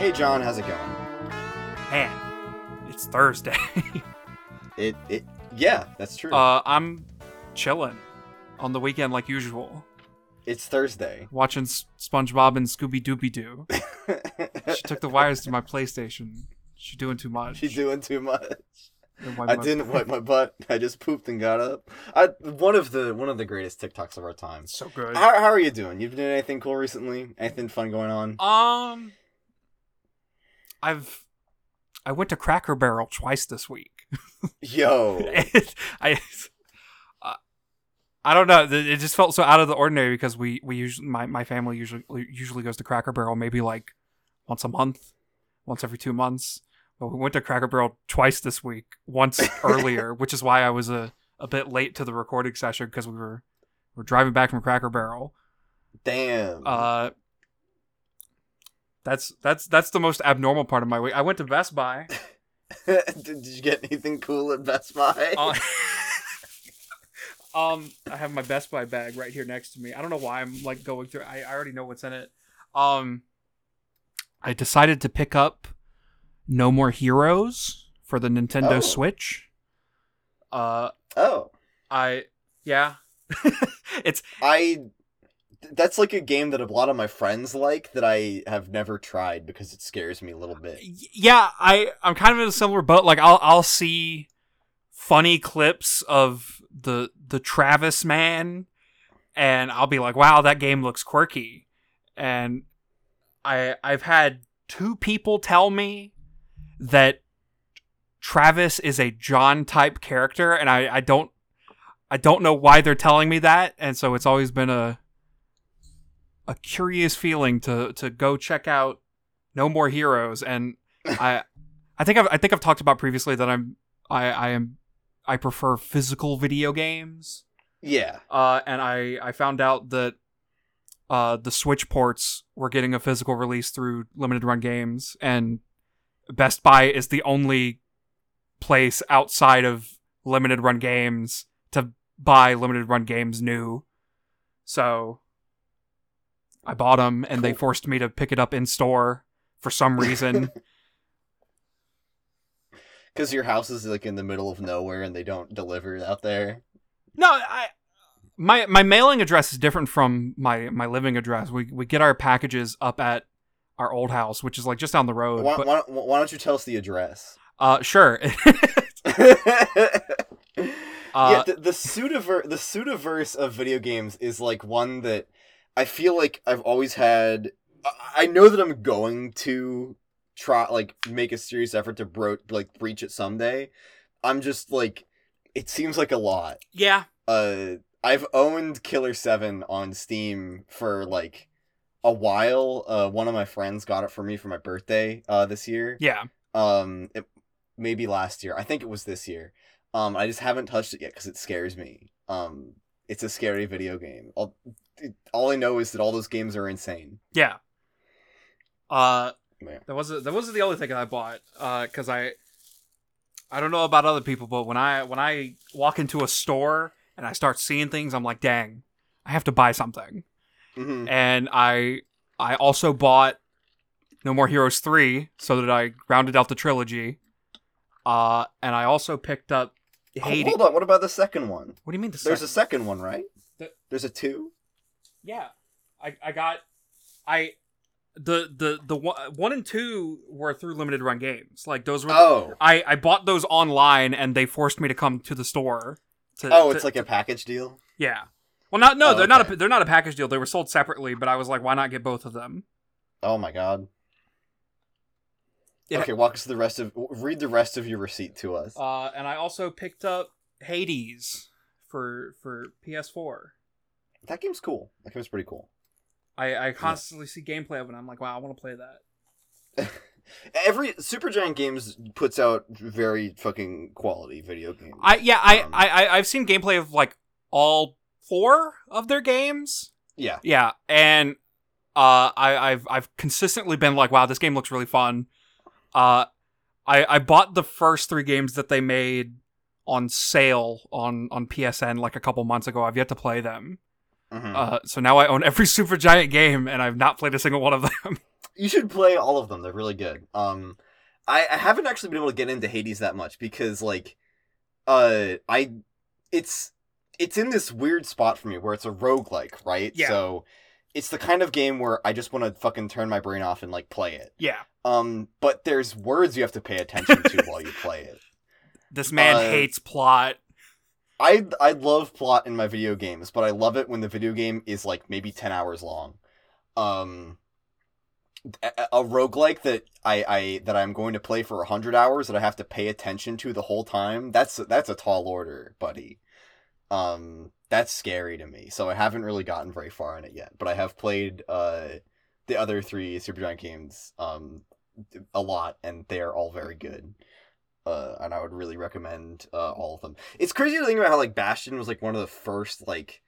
Hey John, how's it going? Man, it's Thursday. It it yeah, that's true. uh, I'm chilling on the weekend like usual, it's Thursday. watching S- SpongeBob and Scooby Dooby Doo. She took the wires to my PlayStation. She's doing too much. She's doing too much. I didn't wipe my butt. I just pooped and got up. I one of the one of the greatest TikToks of our time. So good. How, how are you doing? You've done anything cool recently? Anything fun going on? Um, I've I went to Cracker Barrel twice this week. Yo, I uh, I don't know. It just felt so out of the ordinary because we we usually my, my family usually usually goes to Cracker Barrel maybe like once a month, once every two months. But we went to Cracker Barrel twice this week. Once earlier, which is why I was a, a bit late to the recording session because we were we're driving back from Cracker Barrel. damn. Uh, that's that's that's the most abnormal part of my week. I went to Best Buy. did, did you get anything cool at Best Buy? Uh, um, I have my Best Buy bag right here next to me. I don't know why I'm like going through. I, I already know what's in it. Um, I decided to pick up No More Heroes for the Nintendo Oh. Switch. Uh, oh, I yeah, it's I. That's like a game that a lot of my friends like that I have never tried because it scares me a little uh, bit. yeah. I I'm kind of in a similar boat. Like I'll I'll see funny clips of the the Travis man, and I'll be like, wow, that game looks quirky, and I I've had two people tell me that Travis is a John type character, and I I don't I don't know why they're telling me that, and so it's always been a a curious feeling to to go check out No More Heroes, and I I think I've I think I've talked about previously that I'm I I am I prefer physical video games. Yeah. Uh, and I I found out that uh the Switch ports were getting a physical release through limited run games, and Best Buy is the only place outside of limited run games to buy limited run games new. So I bought them, and they forced me to pick it up in store for some reason. Because your house is like in the middle of nowhere and they don't deliver out there. No, I my my mailing address is different from my my living address. We we get our packages up at our old house, which is like just down the road. Why, but, why, why don't you tell us the address? uh, sure. yeah, uh, the, the pseudover the Sudaverse of video games is like one that I feel like I've always had. I- know that I'm going to try like make a serious effort to bro like breach it someday. I'm just like, it seems like a lot. yeah, uh I've owned Killer 7 on Steam for like a while. Uh one of my friends got it for me for my birthday uh this year. yeah. Um it, maybe last year. I think it was this year. Um I just haven't touched it yet cuz it scares me. Um it's a scary video game. All, it, all I know is that all those games are insane. Yeah. Uh Yeah. that wasn't that wasn't the only thing that I bought. Uh cuz I I don't know about other people, but when I when I walk into a store and I start seeing things, I'm like, "Dang, I have to buy something." Mhm. And I I also bought No More Heroes 3 so that I rounded out the trilogy. Uh and I also picked up Hades. Hold on, what about the second one? What do you mean the second? There's a second one, right? The- There's a 2? Yeah, I I got I the the the one, one and two were through limited run games. Like those were. Oh. I I bought those online and they forced me to come to the store. To, Oh, to- it's like a package deal. yeah. Well, not no, Oh, they're not a they're not a package deal. They were sold separately, but I was like, why not get both of them? Oh my god. Yeah. Okay, walk us the rest of read the rest of your receipt to us. Uh, and I also picked up Hades for for PS4. that game's cool. That game's pretty cool. I I constantly see gameplay of it. and I'm like, wow, I want to play that. Every Supergiant Games puts out very fucking quality video games. I yeah, I, Um, I I I've seen gameplay of like all four of their games. yeah. Yeah, and uh, I I've I've consistently been like, wow, this game looks really fun. Uh, I I bought the first three games that they made on sale on on PSN like a couple months ago. I've yet to play them. Mhm. Uh, so now I own every Super Giant game, and I've not played a single one of them. you should play all of them. They're really good. Um, I, I haven't actually been able to get into Hades that much because like, uh, I, it's it's in this weird spot for me where it's a roguelike, right? Yeah. So it's the kind of game where I just want to fucking turn my brain off and like play it. Yeah. Um, but there's words you have to pay attention to while you play it. This man Uh, hates plot. I I love plot in my video games, but I love it when the video game is like maybe 10 hours long. Um a, a roguelike that I, I that I'm going to play for 100 hours that I have to pay attention to the whole time. That's that's a tall order, buddy. Um that's scary to me. So I haven't really gotten very far in it yet, but I have played uh the other 3 Supergiant games um a lot and they are all very good uh, and I would really recommend uh, all of them. It's crazy to think about how like Bastion was like one of the first like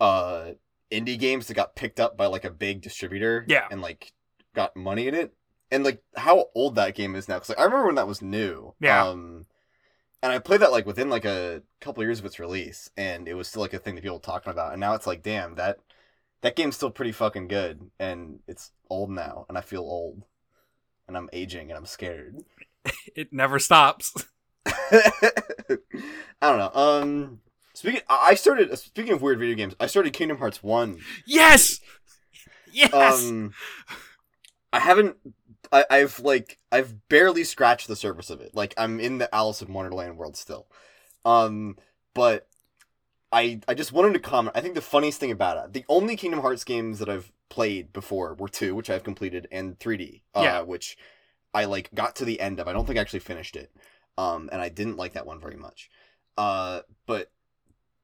uh indie games that got picked up by like a big distributor, Yeah. and like got money in it, and like how old that game is now. Because like I remember when that was new, Yeah. Um, and I played that like within like a couple years of its release, and it was still like a thing that people were talking about. And now it's like, damn that that game's still pretty fucking good, and it's old now, and I feel old, and I'm aging, and I'm scared. It never stops. I don't know. Um, speaking, I I started. Speaking of weird video games, I started Kingdom Hearts One. Yes. Yes. Um, I haven't. I, I've like I've barely scratched the surface of it. Like I'm in the Alice in Wonderland world still. Um, but I I just wanted to comment. I think the funniest thing about it, the only Kingdom Hearts games that I've played before were two, which I've completed, and 3D, uh, Yeah. which I like got to the end of. I don't think I actually finished it. Um, and I didn't like that one very much. Uh, but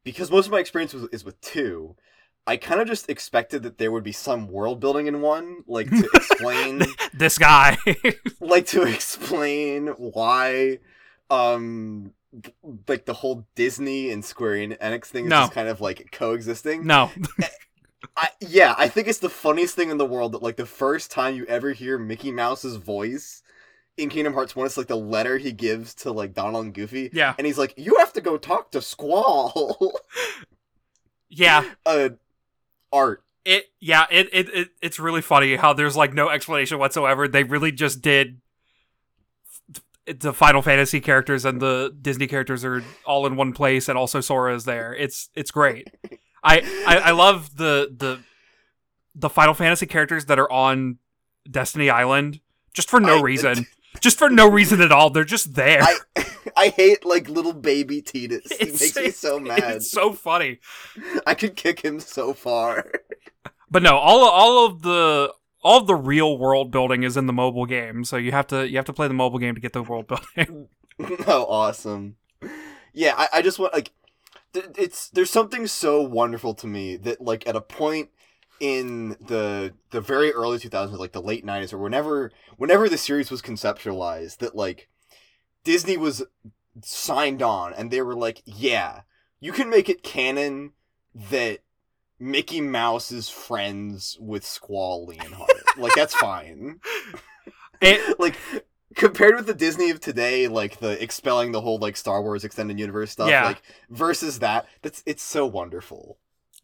because most of my experience was, is with two, I kind of just expected that there would be some world building in one, like to explain, this guy. like to explain why, um, like the whole Disney and Square Enix thing is No. just kind of like coexisting. no. I, yeah, I think it's the funniest thing in the world that like the first time you ever hear Mickey Mouse's voice in Kingdom Hearts One, it's like the letter he gives to like Donald and Goofy, Yeah. and he's like, "You have to go talk to Squall." Yeah. uh, art. It yeah, it, it it it's really funny how there's like no explanation whatsoever. They really just did the Final Fantasy characters and the Disney characters are all in one place and also Sora is there. It's it's great. I, I I love the the the Final Fantasy characters that are on Destiny Island just for no I- reason. Just for no reason at all. They're just there. I I hate like little baby Tidus. He It's- makes me so mad. It's so funny. I could kick him so far. But no, all all of the all of the real world building is in the mobile game, so you have to you have to play the mobile game to get the world building. oh, awesome. Yeah, I, I just want like th- it's there's something so wonderful to me that like at a point in the the very early 2000s like the late 90s or whenever whenever the series was conceptualized that like Disney was signed on and they were like yeah you can make it canon that Mickey Mouse is friends with Squall Leonhart like that's fine It, like compared with the Disney of today, like the expelling the whole like Star Wars extended universe stuff, Yeah. like versus that, that's it's so wonderful.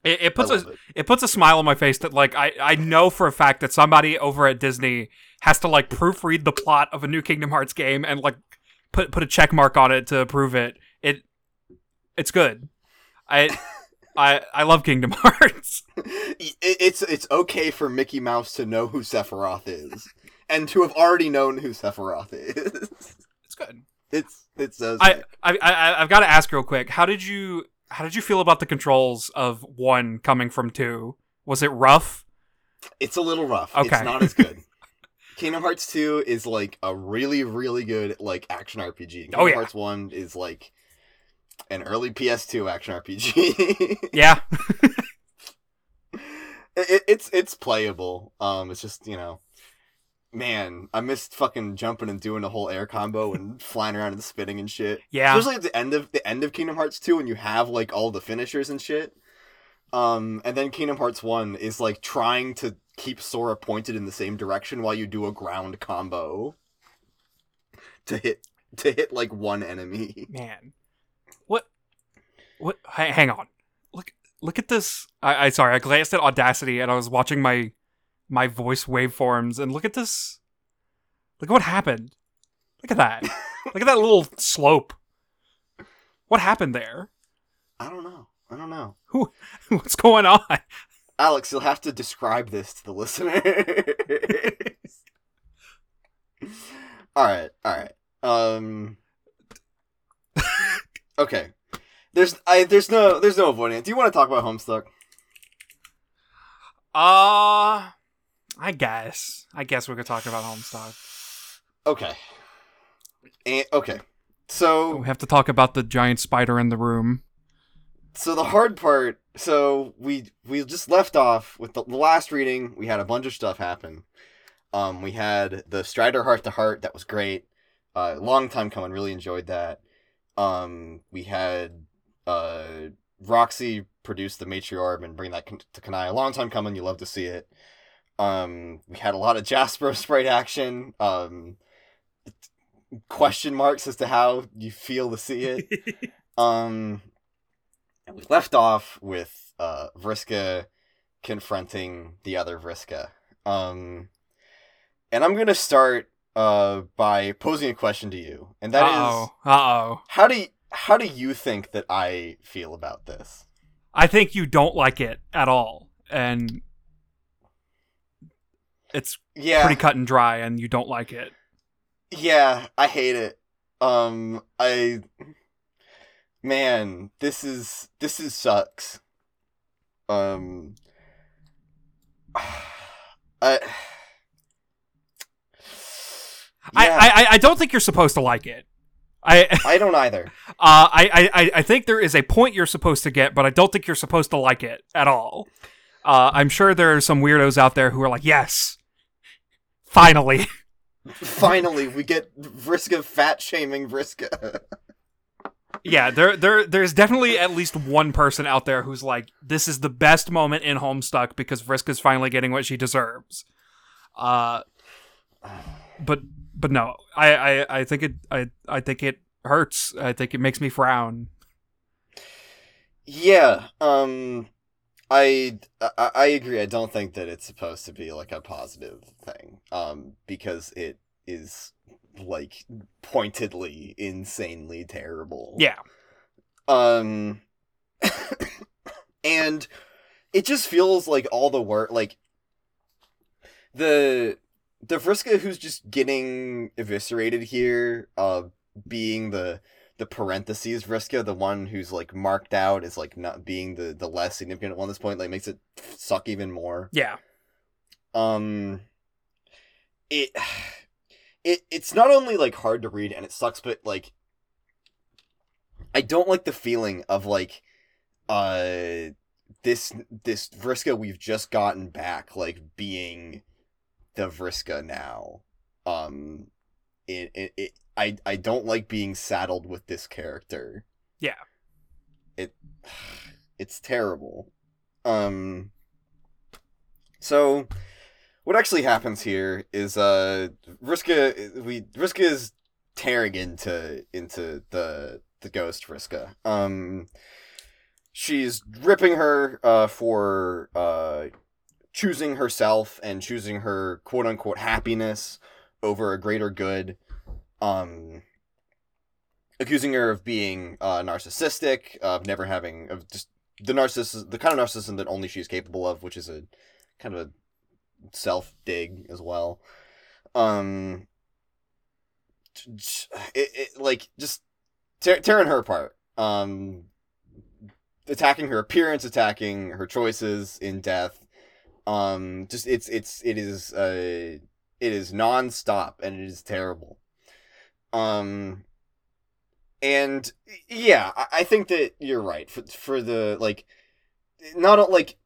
It, it puts a it. it puts a smile on my face that like I I know for a fact that somebody over at Disney has to like proofread the plot of a new Kingdom Hearts game and like put put a check mark on it to approve it. It it's good. I I I love Kingdom Hearts. It- it's it's okay for Mickey Mouse to know who Sephiroth is, and to have already known who Sephiroth is. It's good. It's it's so I. I, I I've got to ask real quick. How did you how did you feel about the controls of one coming from two? Was it rough? it's a little rough. Okay. It's not as good. Kingdom Hearts 2 is like a really, really good like action RPG. Kingdom Oh, yeah. Hearts 1 is like an early PS2 action RPG. Yeah, it, it's it's playable. Um, it's just you know, man, I missed fucking jumping and doing the whole air combo and flying around and spinning and shit. yeah. Especially at the end of the end of Kingdom Hearts two, when you have like all the finishers and shit. Um, and then Kingdom Hearts one is like trying to keep Sora pointed in the same direction while you do a ground combo to hit to hit like one enemy. Man, what? What? Hang, hang on. Look, look at this. I, I sorry. I glanced at Audacity and I was watching my my voice waveforms and look at this. Look at what happened. Look at that. look at that little slope. What happened there? I don't know. I don't know. Who? What's going on? Alex, you'll have to describe this to the listener. all right, all right. Um. Okay. There's I there's no there's no avoiding it. Do you want to talk about Homestuck? Uh I guess. I guess we could talk about Homestuck. Okay. And, okay. So We have to talk about the giant spider in the room. so the hard part so we we just left off with the, the last reading we had a bunch of stuff happen um we had the strider heart to heart that was great uh long time coming really enjoyed that um we had uh roxy produce the matriarch and bring that to Kanaya a long time coming you love to see it um we had a lot of jasper sprite action um question marks as to how you feel to see it um, and we left off with uh Vriska confronting the other Vriska. Um, and I'm gonna start uh by posing a question to you, and that is, Uh-oh. Uh-oh. how do you, how do you think that I feel about this? I think you don't like it at all. And it's Yeah, pretty cut and dry and you don't like it. yeah, I hate it. Um, I, man, this is this is sucks. Um, I. I, I, I don't think you're supposed to like it. I I don't either. uh I, I, I think there is a point you're supposed to get, but I don't think you're supposed to like it at all. Uh, I'm sure there are some weirdos out there who are like, yes, finally. Finally, we get Vriska fat shaming Vriska. yeah, there there there's definitely at least one person out there who's like, this is the best moment in Homestuck because Vriska's finally getting what she deserves. Uh, but but no, I, I, I think it I, I think it hurts. I think it makes me frown. yeah, um, I, I I agree. I don't think that it's supposed to be like a positive thing, um, because it is like pointedly insanely terrible. Yeah. Um, and it just feels like all the work, like the the Vriska who's just getting eviscerated here, uh, being the the parentheses Vriska, the one who's like marked out as like not being the the less significant one at this point, like makes it suck even more. Yeah. Um, it it it's not only like hard to read and it sucks, but like I don't like the feeling of like uh this this Vriska we've just gotten back like being the Vriska now. Um it, it, it I I don't like being saddled with this character. Yeah. It it's terrible. Um so what actually happens here is uh Vriska we Vriska is tearing into into the the ghost Vriska. Um she's ripping her uh for uh choosing herself and choosing her quote unquote happiness over a greater good. Um accusing her of being uh narcissistic, of never having of just the narcissist the kind of narcissism that only she's capable of, which is a kind of a self dig as well. Um, it, it like just tear, tearing her apart. Um, attacking her appearance, attacking her choices in death. Um, just it's it's it is uh it is nonstop and it is terrible. Um, and yeah, I, think that you're right for for the like, not like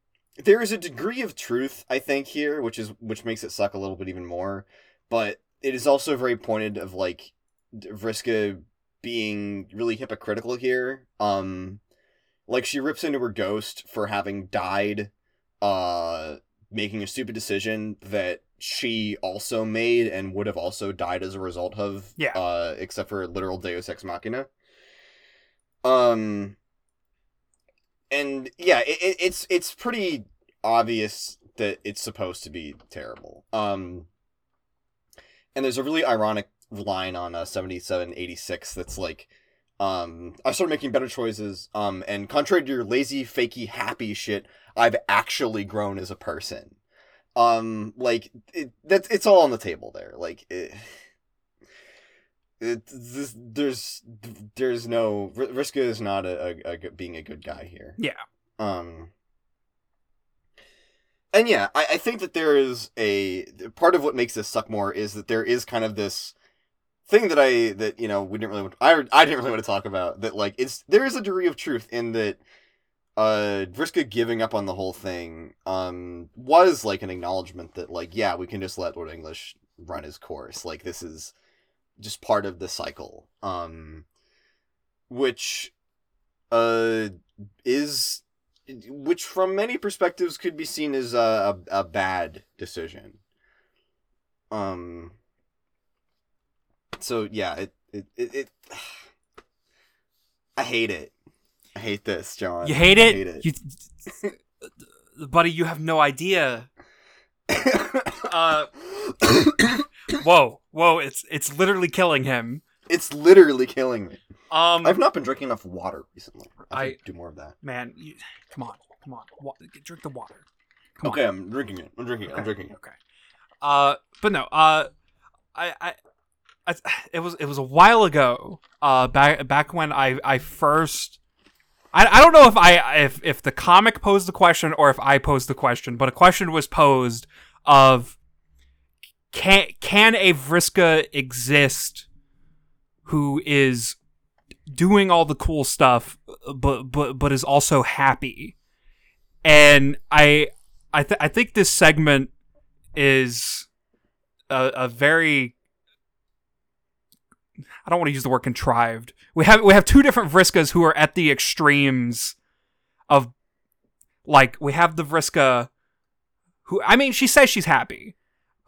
there is a degree of truth I think here, which is which makes it suck a little bit even more. But it is also very pointed of like Vriska being really hypocritical here. Um, like she rips into her ghost for having died, uh, making a stupid decision that she also made and would have also died as a result of. Yeah. Uh, except for literal Deus Ex Machina. Um and yeah, it, it, it's it's pretty obvious that it's supposed to be terrible. Um, and there's a really ironic line on uh, 7786 that's like, um, I started making better choices. Um, and contrary to your lazy, fakey, happy shit, I've actually grown as a person. Um, like it, that's it's all on the table there. Like it, it this, there's there's no Vriska is not a, a, a being a good guy here. Yeah. Um. And yeah, I, I think that there is a part of what makes this suck more is that there is kind of this thing that I that you know we didn't really want, I I didn't really want to talk about that like it's there is a degree of truth in that uh Vriska giving up on the whole thing um was like an acknowledgement that like yeah we can just let Lord English run his course. Like this is just part of the cycle. Um which uh is which from many perspectives could be seen as a, a, a bad decision. Um so yeah it it, it, it i hate it i hate this john You hate it? hate it. You, buddy, you have no idea. Uh, whoa, whoa! It's it's literally killing him. it's literally killing me Um, i've not been drinking enough water recently i, I- do more of that man, you, come on, come on, wa- drink the water. Come okay on. i'm drinking it i'm drinking it i'm Okay, drinking it Okay. Uh, but no. Uh, I, I, I, it was it was a while ago. Uh, back back when I I first. I, I don't know if I if if the comic posed the question or if I posed the question, but a question was posed of can can a Vriska exist who is doing all the cool stuff but but but is also happy? And i i th- i think this segment is a, a very I don't want to use the word contrived. We have we have two different Vriskas who are at the extremes of like we have the Vriska who I mean she says she's happy.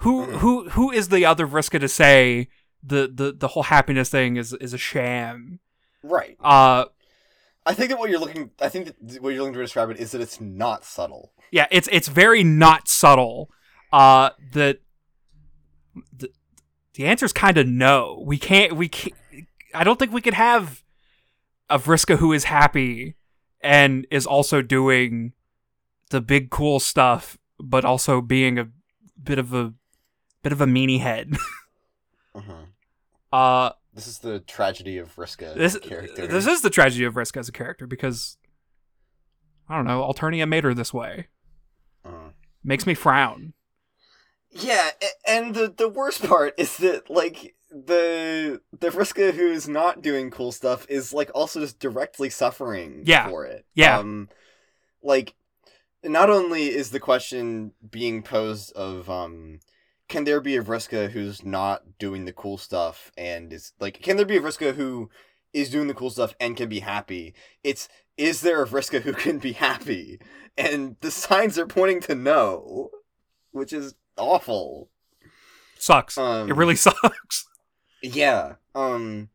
Who Mhm. who who is the other Vriska to say the, the the whole happiness thing is is a sham? right Uh i think that what you're looking i think that what you're looking to describe it is that it's not subtle yeah, it's it's very not subtle. Uh that the answer is kind of no. We can't we can't I don't think we could have a Vriska who is happy and is also doing the big cool stuff but also being a bit of a bit of a meanie head. Mhm. uh This is the tragedy of Vriska this character. this is the tragedy of Vriska as a character because I don't know, Alternia made her this way. Uh. Makes me frown. Yeah, and the the worst part is that like the the Vriska who's not doing cool stuff is like also just directly suffering Yeah. for it. Yeah. Um like not only is the question being posed of um can there be a Vriska who's not doing the cool stuff and is like can there be a Vriska who is doing the cool stuff and can be happy? It's is there a Vriska who can be happy? And the signs are pointing to no, which is awful. Sucks. Um, it really sucks. Yeah. Um.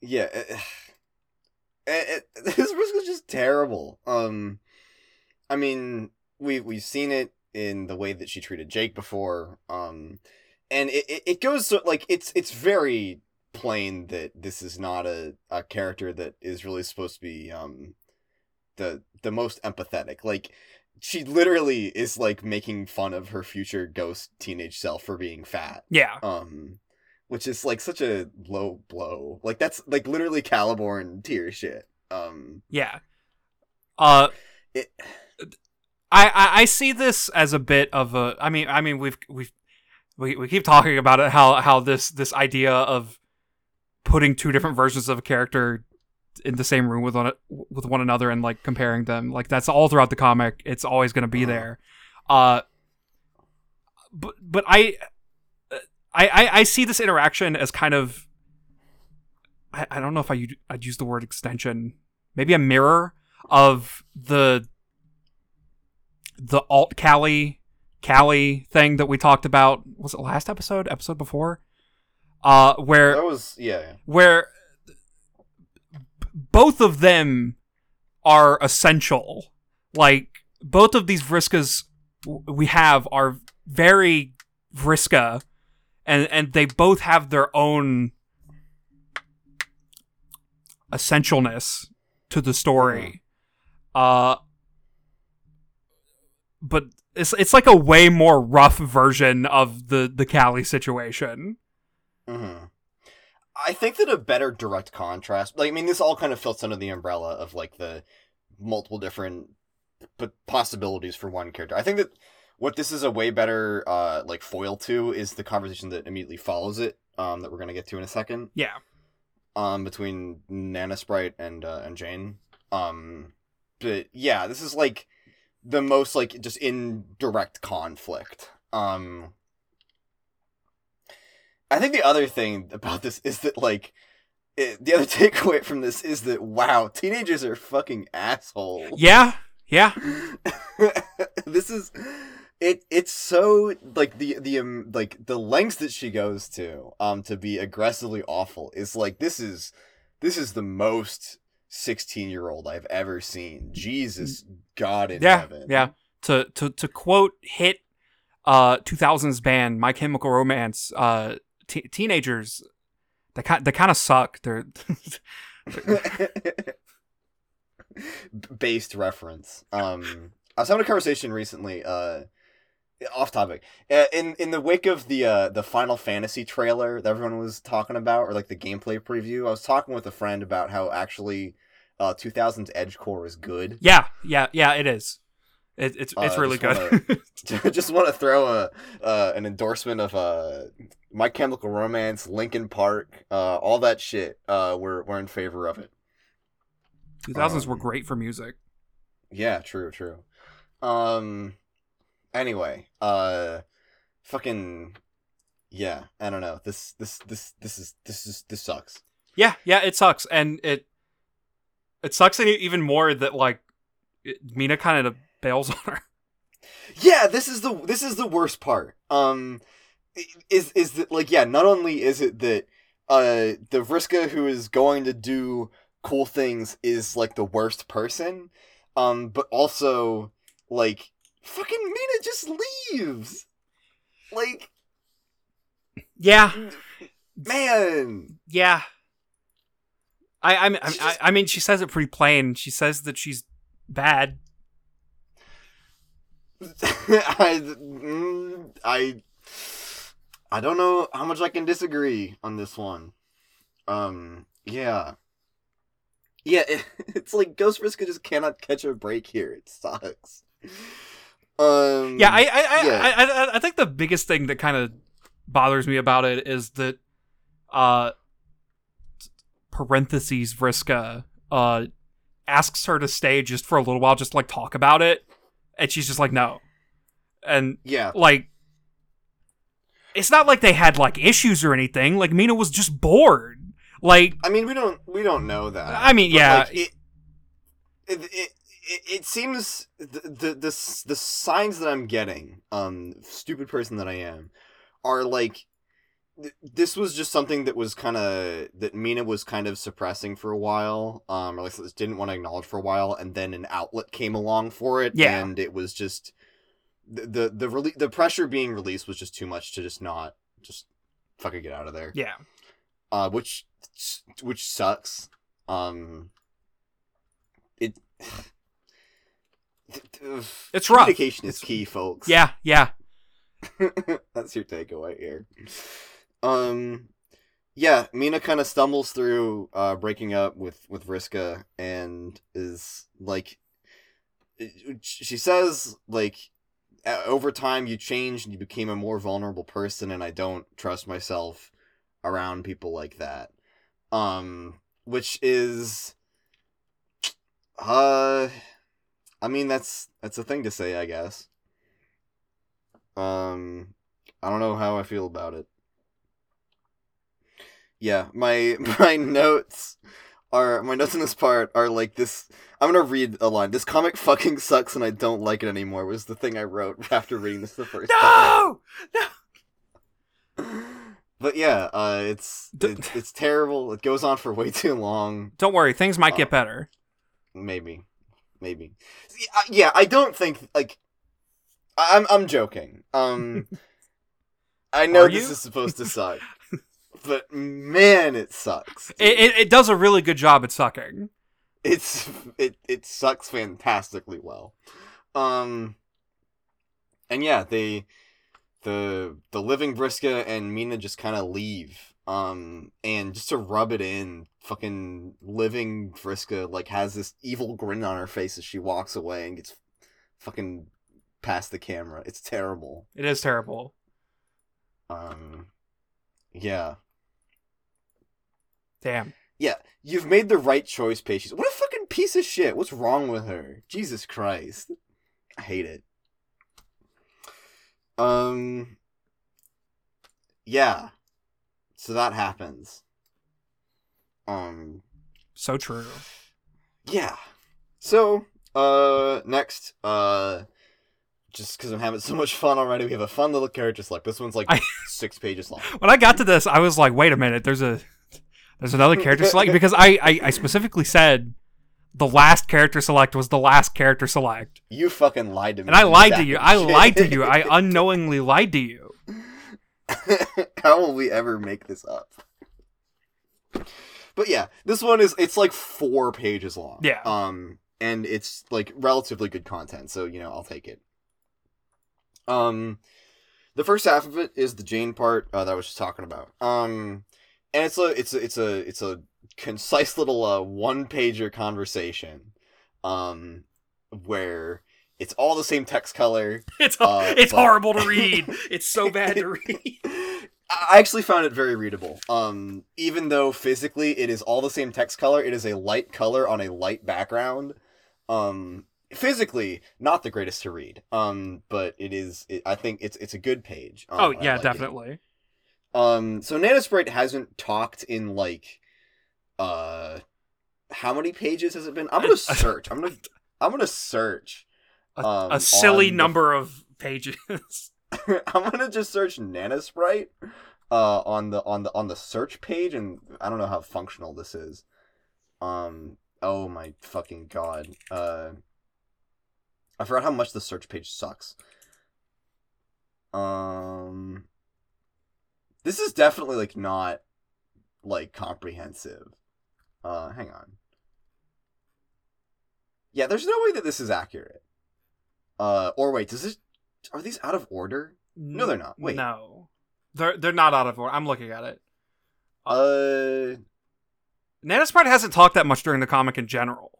Yeah. It, it, it, his risk is just terrible. Um. I mean, we we've seen it in the way that she treated Jake before. Um, and it it, it goes so like it's it's very plain that this is not a, a character that is really supposed to be um the the most empathetic. Like she literally is like making fun of her future ghost teenage self for being fat Yeah. um which is like such a low blow like that's like literally caliborn tier shit um Yeah. Uh it I, I I see this as a bit of a I mean I mean we've we've we, we keep talking about it how how this this idea of putting two different versions of a character in the same room with one with one another and like comparing them. Like that's all throughout the comic. It's always going to be Uh-huh. there. Uh but but I, I I I see this interaction as kind of I, I don't know if I'd use the word extension. Maybe a mirror of the the alt Cali Cali thing that we talked about. Was it last episode? Episode before? Uh where that was yeah. where both of them are essential like both of these Vriskas we have are very Vriska, and and they both have their own essentialness to the story. Uh, but it's it's like a way more rough version of the the Callie situation. hmm I think that a better direct contrast, like I mean, this all kind of fits under the umbrella of like the multiple different but possibilities for one character. I think that what this is a way better uh like foil to is the conversation that immediately follows it, um, that we're gonna get to in a second. Yeah. um between Nana Sprite and uh, and Jane. Um but yeah, this is like the most like just indirect conflict. Um I think the other thing about this is that like it, the other takeaway from this is that wow, teenagers are fucking assholes. Yeah, yeah, this is it it's so like the the um, like the lengths that she goes to um to be aggressively awful is like this is this is the most 16 year old I've ever seen. Jesus God in yeah, heaven. yeah. To to to quote hit uh 2000s band My Chemical Romance, uh te- teenagers they kind they kind of suck. They're based reference. Um, I was having a conversation recently. Uh, off topic. Uh, in in the wake of the uh the Final Fantasy trailer that everyone was talking about, or like the gameplay preview, I was talking with a friend about how actually, uh, 2000's Edge Core is good. yeah, yeah, yeah. It is. It, it's Uh, it's really just good. Just want to throw a uh an endorsement of uh My Chemical Romance, Linkin Park, uh all that shit. Uh, we're we're in favor of it. 2000s were um, great for music. Yeah, true, true. Um anyway, uh fucking yeah, I don't know. This this this this is this is this sucks. Yeah, yeah. It sucks, and it it sucks even more that like it, Meenah kind of bails on her. Yeah, this is the this is the worst part. Um is is that like yeah, not only is it that uh the Vriska who is going to do cool things is like the worst person, um but also like fucking Meenah just leaves. Like Yeah, man, Yeah. I I I, I mean she says it pretty plain. She says that she's bad. I, mm, I, I don't know how much I can disagree on this one. Um, yeah, yeah. It, it's like Ghost Vriska just cannot catch a break here. It sucks. Um, Yeah, I I I, yeah. I, I, I think the biggest thing that kind of bothers me about it is that uh parentheses Vriska uh asks her to stay just for a little while just to, like talk about it and she's just like no. And yeah. like it's not like they had like issues or anything. Like Meenah was just bored. Like I mean, we don't we don't know that. I mean, yeah. like, it, it, it, it, seems the, the the the signs that I'm getting, um, stupid person that I am, are like th- this was just something that was kind of that Meenah was kind of suppressing for a while, um, or at least didn't want to acknowledge for a while, and then an outlet came along for it, Yeah. and it was just the the the, rele- the pressure being released was just too much to just not just fucking get out of there yeah. uh, which which sucks. Um, it It's rough. Communication is It's- key, folks. Yeah, yeah. that's your takeaway here. Um, yeah, Meenah kind of stumbles through uh, breaking up with with Vriska and is like, she says like, "Uh, over time you changed and you became a more vulnerable person, and I don't trust myself around people like that. Um, which is, uh, I mean that's that's a thing to say, I guess. Um, I don't know how I feel about it. Yeah, my my notes are my notes in this part are like this. I'm gonna read a line. This comic fucking sucks and I don't like it anymore. Was the thing I wrote after reading this the first time. No! But yeah, uh, it's, it's it's terrible. It goes on for way too long. Don't worry, things might Uh, get better. Maybe, maybe. Yeah, I don't think like. I- I'm I'm joking. Um, I know Are this you? is supposed to suck, but man, it sucks. It, it it does a really good job at sucking. it's it it sucks fantastically well. Um, and yeah, they the the living Vriska and Meenah just kind of leave. Um, and just to rub it in, fucking living Vriska like has this evil grin on her face as she walks away and gets fucking past the camera. It's terrible. It is terrible. Um, yeah, Damn. yeah. You've made the right choice, Patience. What a fucking piece of shit. What's wrong with her? Jesus Christ, I hate it. Um, yeah. So that happens. Um, So true. Yeah. So, uh, next, uh, just because I'm having so much fun already, we have a fun little character select. This one's like I- six pages long. When I got to this, I was like, wait a minute, there's a there's another character select because I, I, I specifically said the last character select was the last character select. You fucking lied to me. And I lied to you. I lied to you. I unknowingly lied to you. How will we ever make this up? But yeah, this one is it's like four pages long. Yeah. Um, and it's like relatively good content, so you know I'll take it. Um, the first half of it is the Jane part uh, that I was just talking about. Um, and it's a it's a it's a it's a concise little uh, one pager conversation. Um, where it's all the same text color. It's Uh, it's but- horrible to read. It's so bad to read. I actually found it very readable. Um, even though physically it is all the same text color, it is a light color on a light background. Um, physically not the greatest to read. Um, but it is. It, I think it's it's a good page. Um, Oh yeah, like it. Um, so Nana Sprite hasn't talked in like, uh, how many pages has it been? I'm gonna search. I'm gonna I'm gonna search. A, Um, a silly on the- number of pages. I'm gonna just search Nana Sprite uh on the on the on the search page and I don't know how functional this is. Um oh my fucking god. Uh I forgot how much the search page sucks. Um This is definitely like not like comprehensive. Uh hang on. Yeah, there's no way that this is accurate. Uh or wait, does this are these out of order? No, they're not. Wait. No, they're they're not out of order. I'm looking at it. Uh, Nana Sprite hasn't talked that much during the comic in general.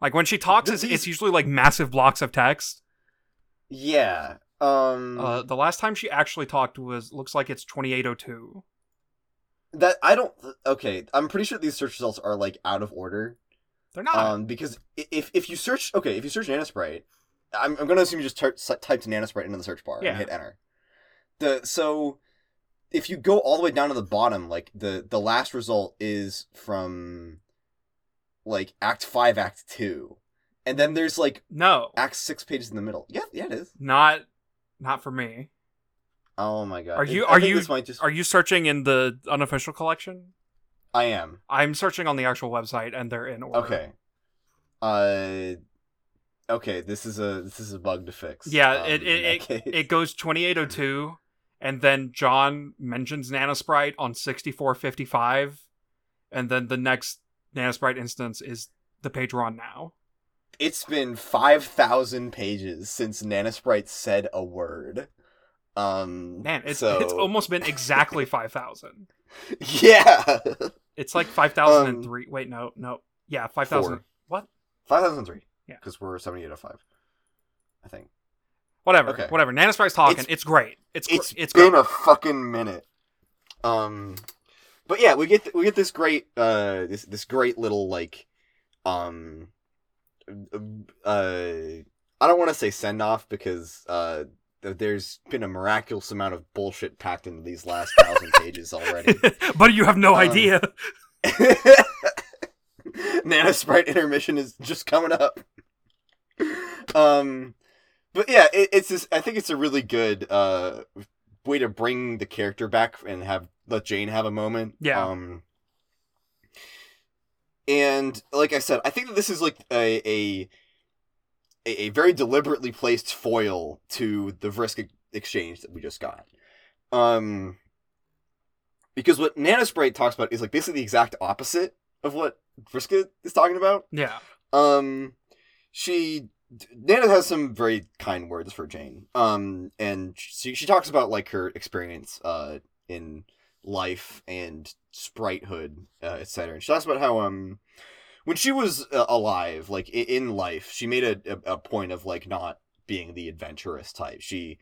Like when she talks, it's, These- it's usually like massive blocks of text. yeah. Um, Uh, the last time she actually talked was looks like it's 2802. that I don't. Okay, I'm pretty sure these search results are like out of order. They're not. Um, because if if you search, okay, if you search Nannasprite, I'm I'm gonna assume you just type typed Nannasprite into the search bar Yeah. and hit enter. The so if you go all the way down to the bottom, like the the last result is from like Act Five, Act Two, and then there's like no, Act Six pages in the middle. Yeah, yeah, it is. not not for me. Oh my god. Are you- I are you- just. Are you searching in the unofficial collection? I am. I'm searching on the actual website, and they're in order. Okay. Uh. Okay, this is a this is a bug to fix. Yeah, um, it it, it, it goes 2802, and then John mentions Nannasprite on 6455, and then the next Nannasprite instance is the page we're on now. It's been five thousand pages since Nannasprite said a word. Um. Man, it's so... it's almost been exactly 5,000. yeah. It's like 5,003. Wait, no, no. Yeah, 5,000. Um, What? Five thousand three. Yeah. Because we're seventy eight oh five. I think Whatever. Okay. Whatever. Nannasprite's talking. It's- It's, great. It's it's it's been great. a fucking minute. Um, but yeah, we get th- we get this great uh this this great little like um uh I don't want to say send off because uh there's been a miraculous amount of bullshit packed into these last thousand pages already. but you have no Um, idea. Nannasprite intermission is just coming up. Um, but yeah, it, it's just, I think it's a really good uh way to bring the character back and have let Jane have a moment. Yeah. Um, and like I said, I think that this is like a a a, very deliberately placed foil to the Vriska exchange that we just got. Um, because what Nannasprite talks about is like basically the exact opposite of what Vriska is talking about. Yeah. Um, she Nanna has some very kind words for Jane. Um, and she she talks about like her experience uh in life and spritehood, uh, etc. And she talks about how um when she was uh, alive, like in life, she made a, a point of like not being the adventurous type. She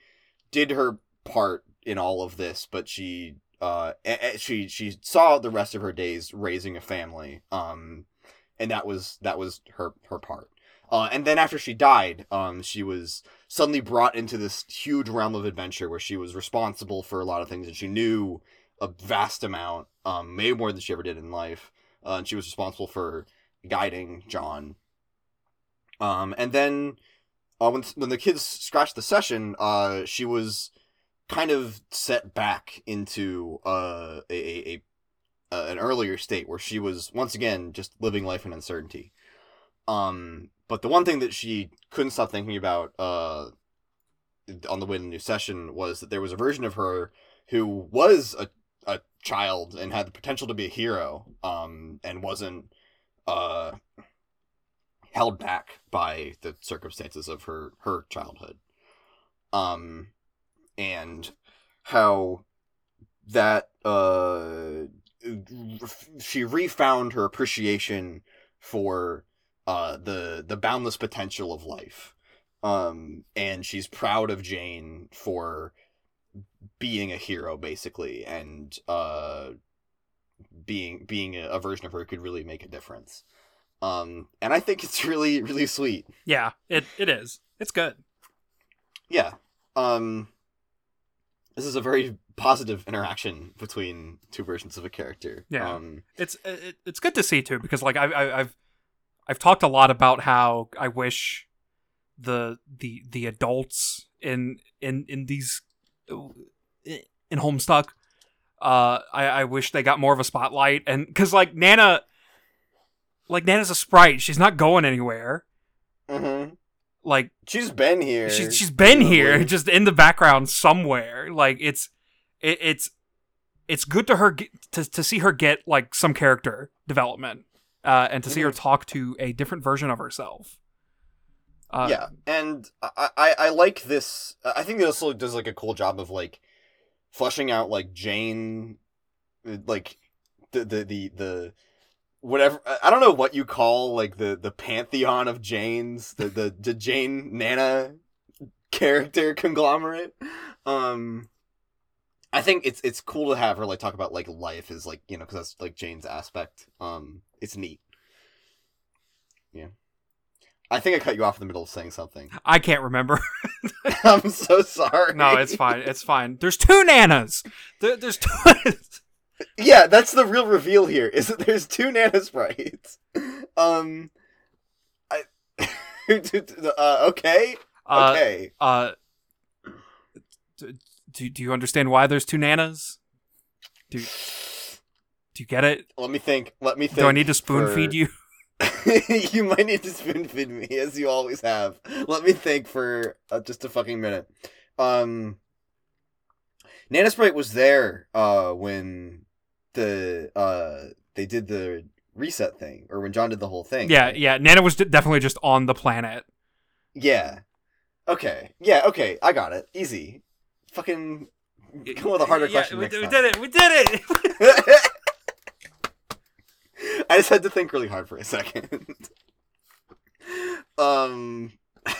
did her part in all of this, but she uh she she saw the rest of her days raising a family. Um, and that was that was her her part. Uh, and then after she died, um, she was suddenly brought into this huge realm of adventure where she was responsible for a lot of things and she knew a vast amount, um, maybe more than she ever did in life. Uh, and she was responsible for guiding John. Um, and then uh, when when the kids scratched the session, uh, she was kind of set back into uh, a, a, a uh, an earlier state where she was once again just living life in uncertainty. Um, but the one thing that she couldn't stop thinking about uh, on the way to the new session was that there was a version of her who was a, a child and had the potential to be a hero um, and wasn't uh, held back by the circumstances of her, her childhood. Um, and how that uh, she refound her appreciation for uh, the the boundless potential of life. Um, and she's proud of Jane for being a hero, basically, and uh, being being a, a version of her could really make a difference. Um, and I think it's really really sweet. Yeah. It it is. It's good. Yeah. Um, this is a very positive interaction between two versions of a character. Yeah. Um, It's it, it's good to see too because like I, I I've I've talked a lot about how I wish the the the adults in in in these in Homestuck uh I I wish they got more of a spotlight and cuz like Nanna like Nanna's a sprite she's not going anywhere mhm. like She's been here. she, she's been here just in the background somewhere like it's it, it's it's good to her get, to, to see her get like some character development uh, and to see her Mm-hmm. talk to a different version of herself uh, yeah, and I, I I like this. I think this also does like a cool job of like fleshing out like Jane, uh, like the the the the whatever. I- don't know what you call like the the pantheon of Janes, the the the Jane Nanna character conglomerate. Um, I think it's it's cool to have her like talk about like life is like you know because that's like Jane's aspect. Um, it's neat. Yeah. I think I cut you off in the middle of saying something. i can't remember I'm so sorry. no it's fine it's fine there's two nannas there, there's two Yeah, that's the real reveal here. Is that there's two Nannasprites. Um, I. uh, okay. uh, Okay. uh do, do you understand why there's two nannas do do you get it Let me think. Let me think. do i need to spoon for- feed you you might need to spoon feed me as you always have. Let me think for uh, just a fucking minute. Um, Nannasprite was there uh when the uh they did the reset thing or when John did the whole thing. yeah right? yeah nanna was d- definitely just on the planet Yeah. Okay. Yeah. Okay. I got it. Easy. Fucking come with a harder Yeah, question we, next we time. did it. We did it. I just had to think really hard for a second. um,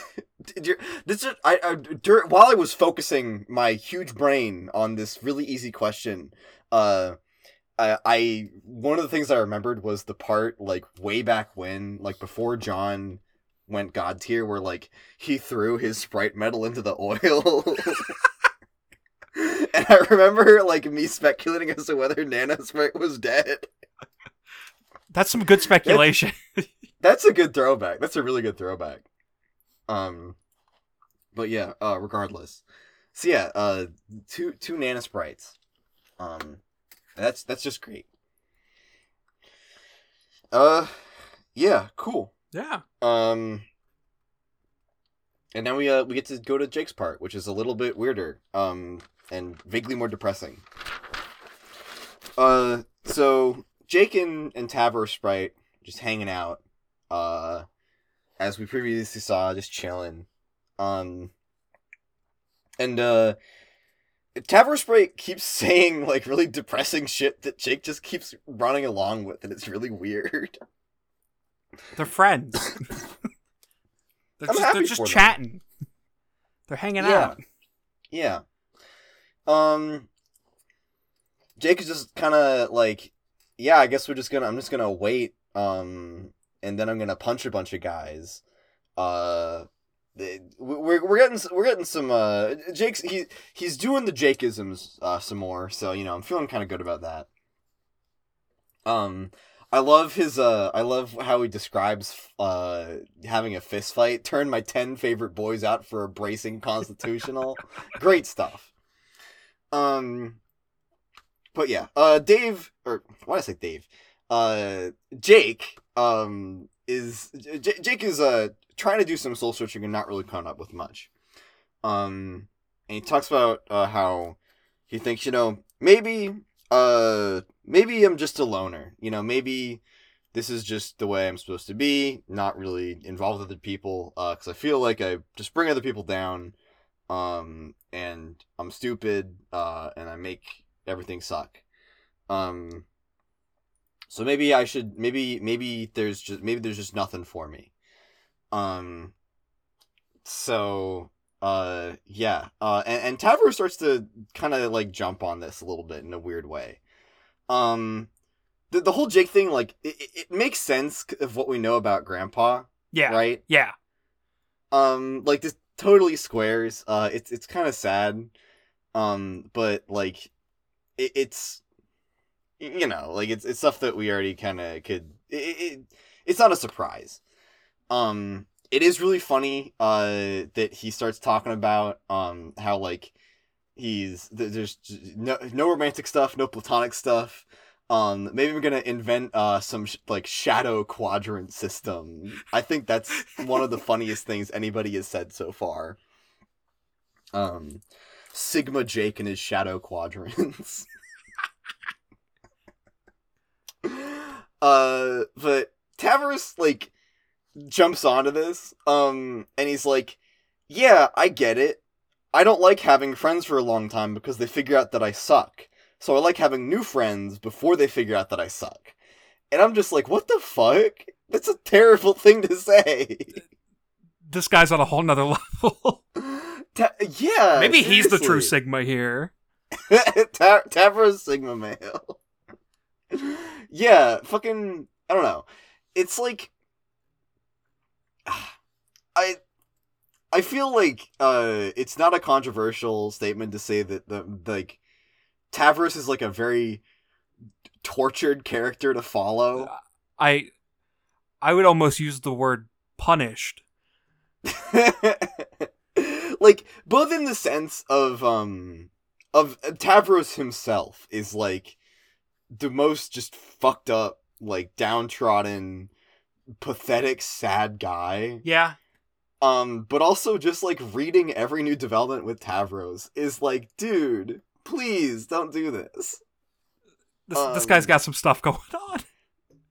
you, this is, I, I dur- while I was focusing my huge brain on this really easy question, uh, I, I one of the things I remembered was the part like way back when, like before John went god tier, where like he threw his sprite metal into the oil. And I remember like me speculating as to whether Nannasprite was dead. That's some good speculation. That's a good throwback. That's a really good throwback. Um, but yeah. Uh, regardless. So yeah. Uh, two two Nannasprites. Um, that's that's just great. Uh, yeah. Cool. yeah. Um. and now we uh we get to go to Jake's part, which is a little bit weirder, um, and vaguely more depressing. Uh, so Jake and and Tavrosprite just hanging out, uh, as we previously saw, just chilling, um, and uh. Tavrosprite keeps saying like really depressing shit that Jake just keeps running along with, and it's really weird. They're friends. they're I'm just, they're just for them. chatting. They're hanging Yeah. out. Yeah. Um Jake is just kind of like yeah, I guess we're just to I'm just to wait um and then I'm to punch a bunch of guys. Uh we're we're getting we're getting some uh Jake's he he's doing the Jakeisms uh some more, so you know, I'm feeling kind of good about that. Um I love his uh I love how he describes uh having a fist fight. Turn my 10 favorite boys out for a bracing constitutional. Great stuff. Um but yeah, uh Dave or why did I say Dave? Uh Jake um is J- Jake is uh trying to do some soul searching and not really coming up with much. Um and he talks about uh how he thinks, you know, maybe uh maybe I'm just a loner. You know, maybe this is just the way I'm supposed to be, not really involved with other people uh cuz I feel like I just bring other people down um and I'm stupid uh and I make everything suck. Um so maybe I should maybe maybe there's just maybe there's just nothing for me. Um so uh yeah. Uh and, and Tavro starts to kind of like jump on this a little bit in a weird way. Um the, the whole Jake thing like it, it- makes sense of what we know about grandpa, Yeah. right? Yeah. um like this totally squares uh it's it's kind of sad um but like it, it's you know like it's it's stuff that we already kind of could it, it it's not a surprise. Um it is really funny uh that he starts talking about um how like he's there's no no romantic stuff no platonic stuff. Um maybe we're gonna invent uh some sh- like shadow quadrant system. I think that's one of the funniest things anybody has said so far. Um sigma jake and his shadow quadrants uh but tavros like jumps onto this um and he's like yeah i get it i don't like having friends for a long time because they figure out that i suck so I like having new friends before they figure out that I suck. And I'm just like, what the fuck? That's a terrible thing to say. This guy's on a whole nother level. Ta- yeah. Maybe he's the true. Sigma here. Ta- Tavro's Sigma male. yeah, fucking. I don't know. It's like. I. I feel like uh, it's not a controversial statement to say that the like Tavros is like a very tortured character to follow. I I would almost use the word punished. like both in the sense of um of Tavros himself is like the most just fucked up like downtrodden pathetic sad guy Yeah. um but also just like reading every new development with Tavros is like dude please don't do this This this Um, guy's got some stuff going on.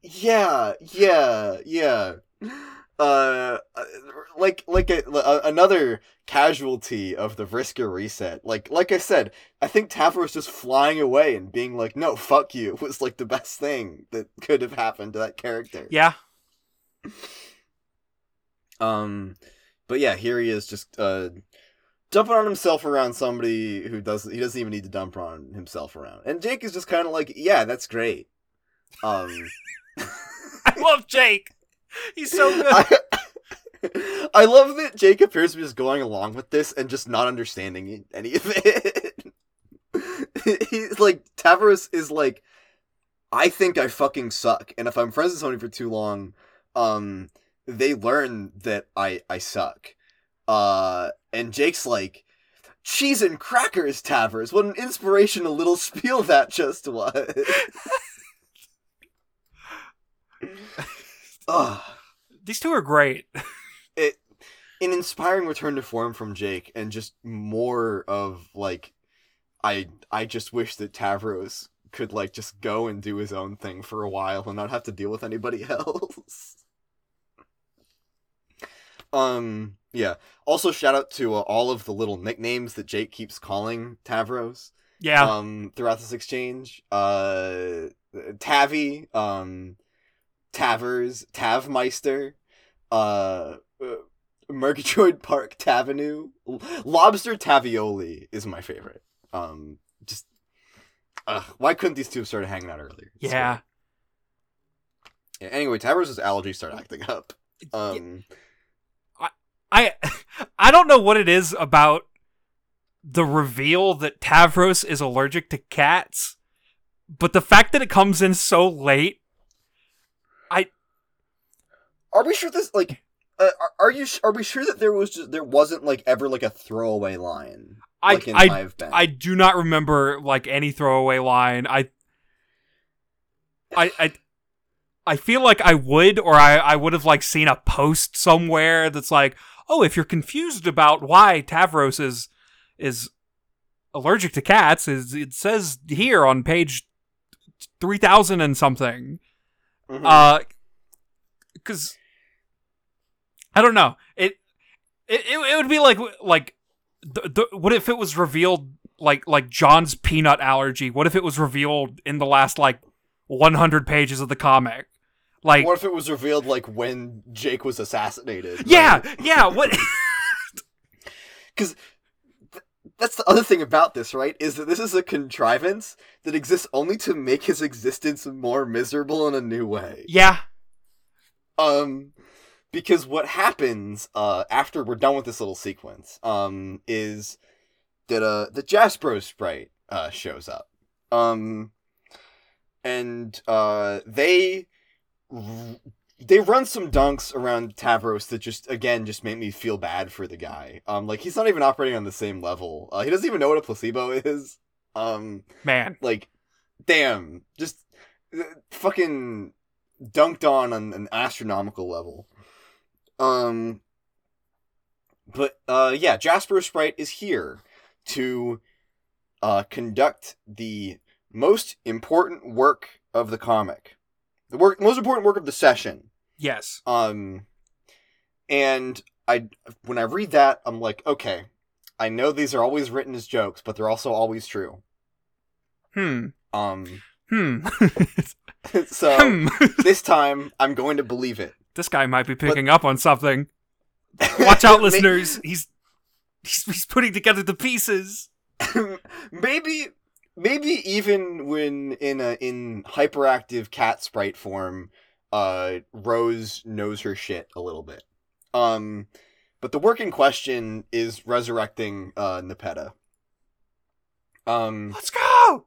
Yeah, yeah, yeah. Uh, uh, like like a, a, another casualty of the Vriska reset. Like like I said, I think Tavros just flying away and being like, "No, fuck you," was like the best thing that could have happened to that character. Yeah. Um, but yeah, here he is just uh dumping on himself around somebody who doesn't he doesn't even need to dump on himself around. And Jake is just kind of like, "Yeah, that's great." Um. I love Jake. He's so good. I, I love that Jake appears to be just going along with this and just not understanding any of it. He's like Tavros is like, I think I fucking suck, and if I'm friends with somebody for too long, um, they learn that I I suck. Uh, and Jake's like, cheese and crackers, Tavros. What an inspirational little spiel that just was. Ugh. These two are great. it an inspiring return to form from Jake, and just more of like, I I just wish that Tavros could like just go and do his own thing for a while and not have to deal with anybody else. um, yeah. Also, shout out to uh, all of the little nicknames that Jake keeps calling Tavros Yeah. um throughout this exchange. Uh Tavi, um Tavers, Tavmeister, uh, uh Murgatroyd Park Tavenu, Lobster Tavioli is my favorite. Um just uh, why couldn't these two have started hanging out earlier? It's yeah. yeah. Anyway, Tavers' allergies start acting up. Um I I don't know what it is about the reveal that Tavros is allergic to cats, but the fact that it comes in so late, Are we sure this like? Uh, are, you? Are we sure that there was just there wasn't like ever like a throwaway line I like I? I do not remember like any throwaway line. I I I I feel like I would or I I would have like seen a post somewhere that's like, "Oh, if you're confused about why Tavros is is allergic to cats, is it says here on page 3000 and something." Mhm. Uh cuz I don't know. It it it, would be like like the, the, what if it was revealed like like John's peanut allergy? What if it was revealed in the last like 100 pages of the comic? Like what if it was revealed like when Jake was assassinated? yeah, Like, yeah, what that's the other thing about this, right? Is that this is a contrivance that exists only to make his existence more miserable in a new way. Yeah. Um, because what happens uh after we're done with this little sequence um is that uh the Jaspro sprite uh shows up. Um, and uh they they run some dunks around Tavros that just again just make me feel bad for the guy. Um, like he's not even operating on the same level. Uh, he doesn't even know what a placebo is. Um, Man. like, damn, just uh, fucking dunked on on an astronomical level. Um, but uh, yeah, Jasper Sprite is here to uh conduct the most important work of the comic, the work most important work of the session. Yes. Um, and I when I read that, I'm like, okay, I know these are always written as jokes, but they're also always true. Hmm. Um, Hmm. so hmm. this time I'm going to believe it. this guy might be picking up on something. Watch out, listeners. He's he's, he's putting together the pieces. maybe, maybe even when in a in hyperactive cat sprite form, uh, Rose knows her shit a little bit. Um, but the work in question is resurrecting uh Nepeta. Um, Let's go.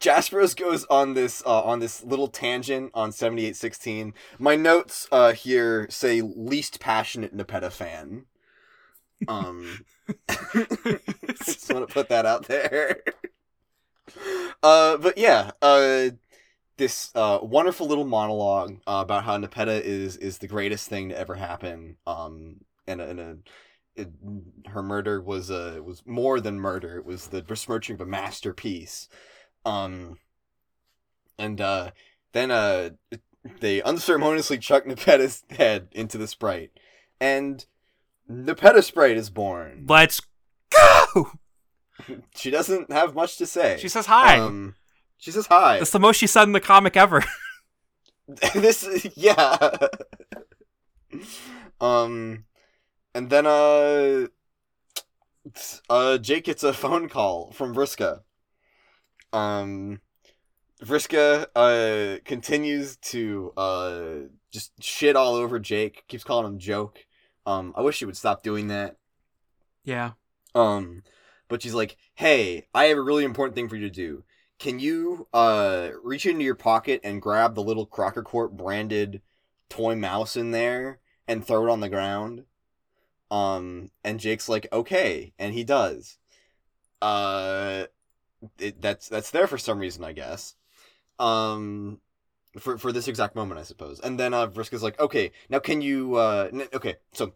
Jaspers goes on this uh, on this little tangent on seventy eight sixteen. My notes uh, here say least passionate Nepeta fan. Um, just want to put that out there. Uh, but yeah, uh, this uh, wonderful little monologue uh, about how Nepeta is is the greatest thing to ever happen. Um, and a, and a it, her murder was uh was more than murder. It was the besmirching of a masterpiece. Um, and uh, then uh, they unceremoniously chuck Nepeta's head into the sprite, and Nepeta sprite is born. Let's go. She doesn't have much to say. She says hi. Um, she says hi. That's the most she said in the comic ever. this, yeah. um, and then uh, uh, Jake gets a phone call from Vriska. Um, Vriska uh continues to uh just shit all over Jake. Keeps calling him joke. Um, I wish she would stop doing that. yeah. Um, but she's like, "Hey, I have a really important thing for you to do. Can you uh reach into your pocket and grab the little Crocker Corp branded toy mouse in there and throw it on the ground?" Um, and Jake's like, "Okay," and he does. Uh, it, that's that's there for some reason, I guess. Um, for for this exact moment, I suppose. And then uh, Vriska's like, "Okay, now can you uh, n- okay, so."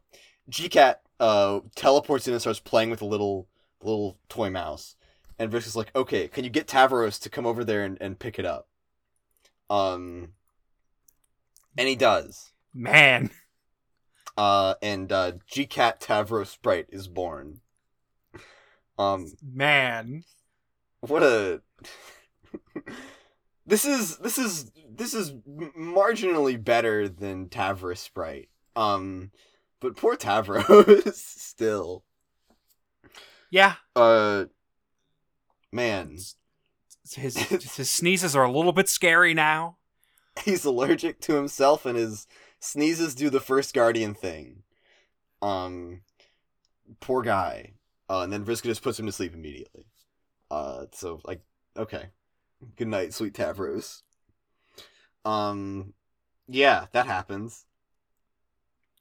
GCat uh teleports in and starts playing with a little little toy mouse. And Vriska's like, okay, can you get Tavros to come over there and, and pick it up? Um and he does. Man. Uh and uh G-Cat Tavros Sprite is born. Um Man. what a this is this is this is marginally better than Tavros Sprite. Um but poor Tavros still. Yeah. Uh man, His his sneezes are a little bit scary now. he's allergic to himself and his sneezes do the first guardian thing. Um poor guy. Uh and then Vriska just puts him to sleep immediately. Uh so like okay. Good night, sweet Tavros. Um yeah, that happens.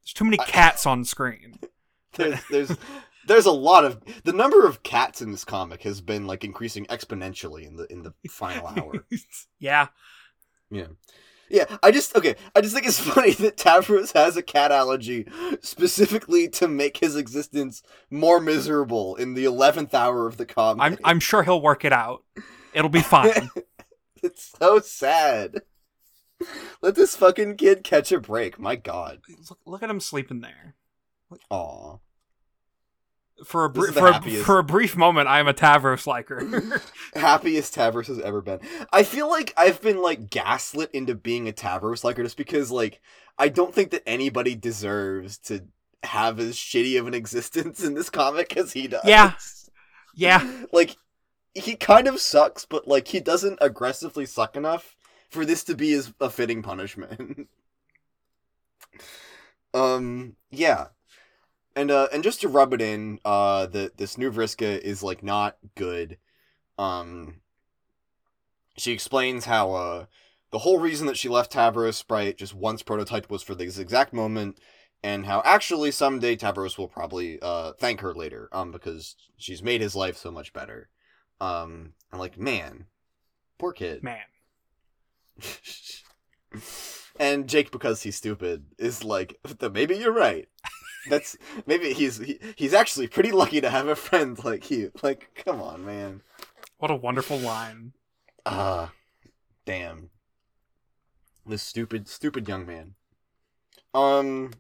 There's too many I- cats on screen. There's there's there's a lot of the number of cats in this comic has been like increasing exponentially in the in the final hour. yeah. Yeah. Yeah, I just okay. I just think it's funny that Tavros has a cat allergy specifically to make his existence more miserable in the eleventh hour of the comic. I'm I'm sure he'll work it out. It'll be fine. it's so sad. Let this fucking kid catch a break. My God. look, look at him sleeping there. Aw. For a br- for a, for a brief moment, I am a Tavros liker. happiest Tavros has ever been. I feel like I've been like gaslit into being a Tavros liker just because like I don't think that anybody deserves to have as shitty of an existence in this comic as he does. Yeah. yeah. Like he kind of sucks, but like he doesn't aggressively suck enough for this to be as a fitting punishment. um yeah. And uh and just to rub it in, uh the this new Vriska is like not good. Um she explains how uh the whole reason that she left Tavros Sprite just once prototyped was for this exact moment and how actually someday Tavros will probably uh thank her later um because she's made his life so much better. Um I'm like, man, poor kid. Man. and Jake because he's stupid is like maybe you're right. That's maybe he's he, he's actually pretty lucky to have a friend like you. Like come on, man. What a wonderful line. Ah, damn. This stupid, stupid young man. Um,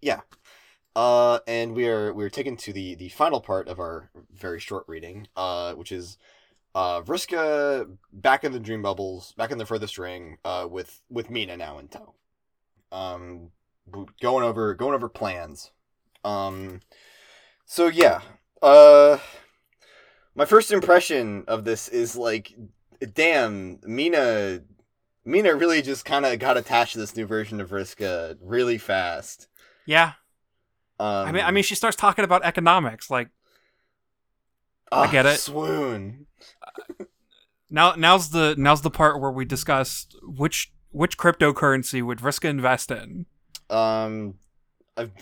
yeah. Uh, and we are we are taken to the the final part of our very short reading. Uh, which is uh Vriska back in the dream bubbles, back in the furthest ring. Uh, with with Meenah now in tow. Um, going over going over plans. Um, so yeah. Uh my first impression of this is like damn Meenah Meenah really just kind of got attached to this new version of Vriska really fast Yeah. um, I mean I mean she starts talking about economics like I get it. swoon now now's the now's the part where we discuss which which cryptocurrency would Vriska invest in. Um I've.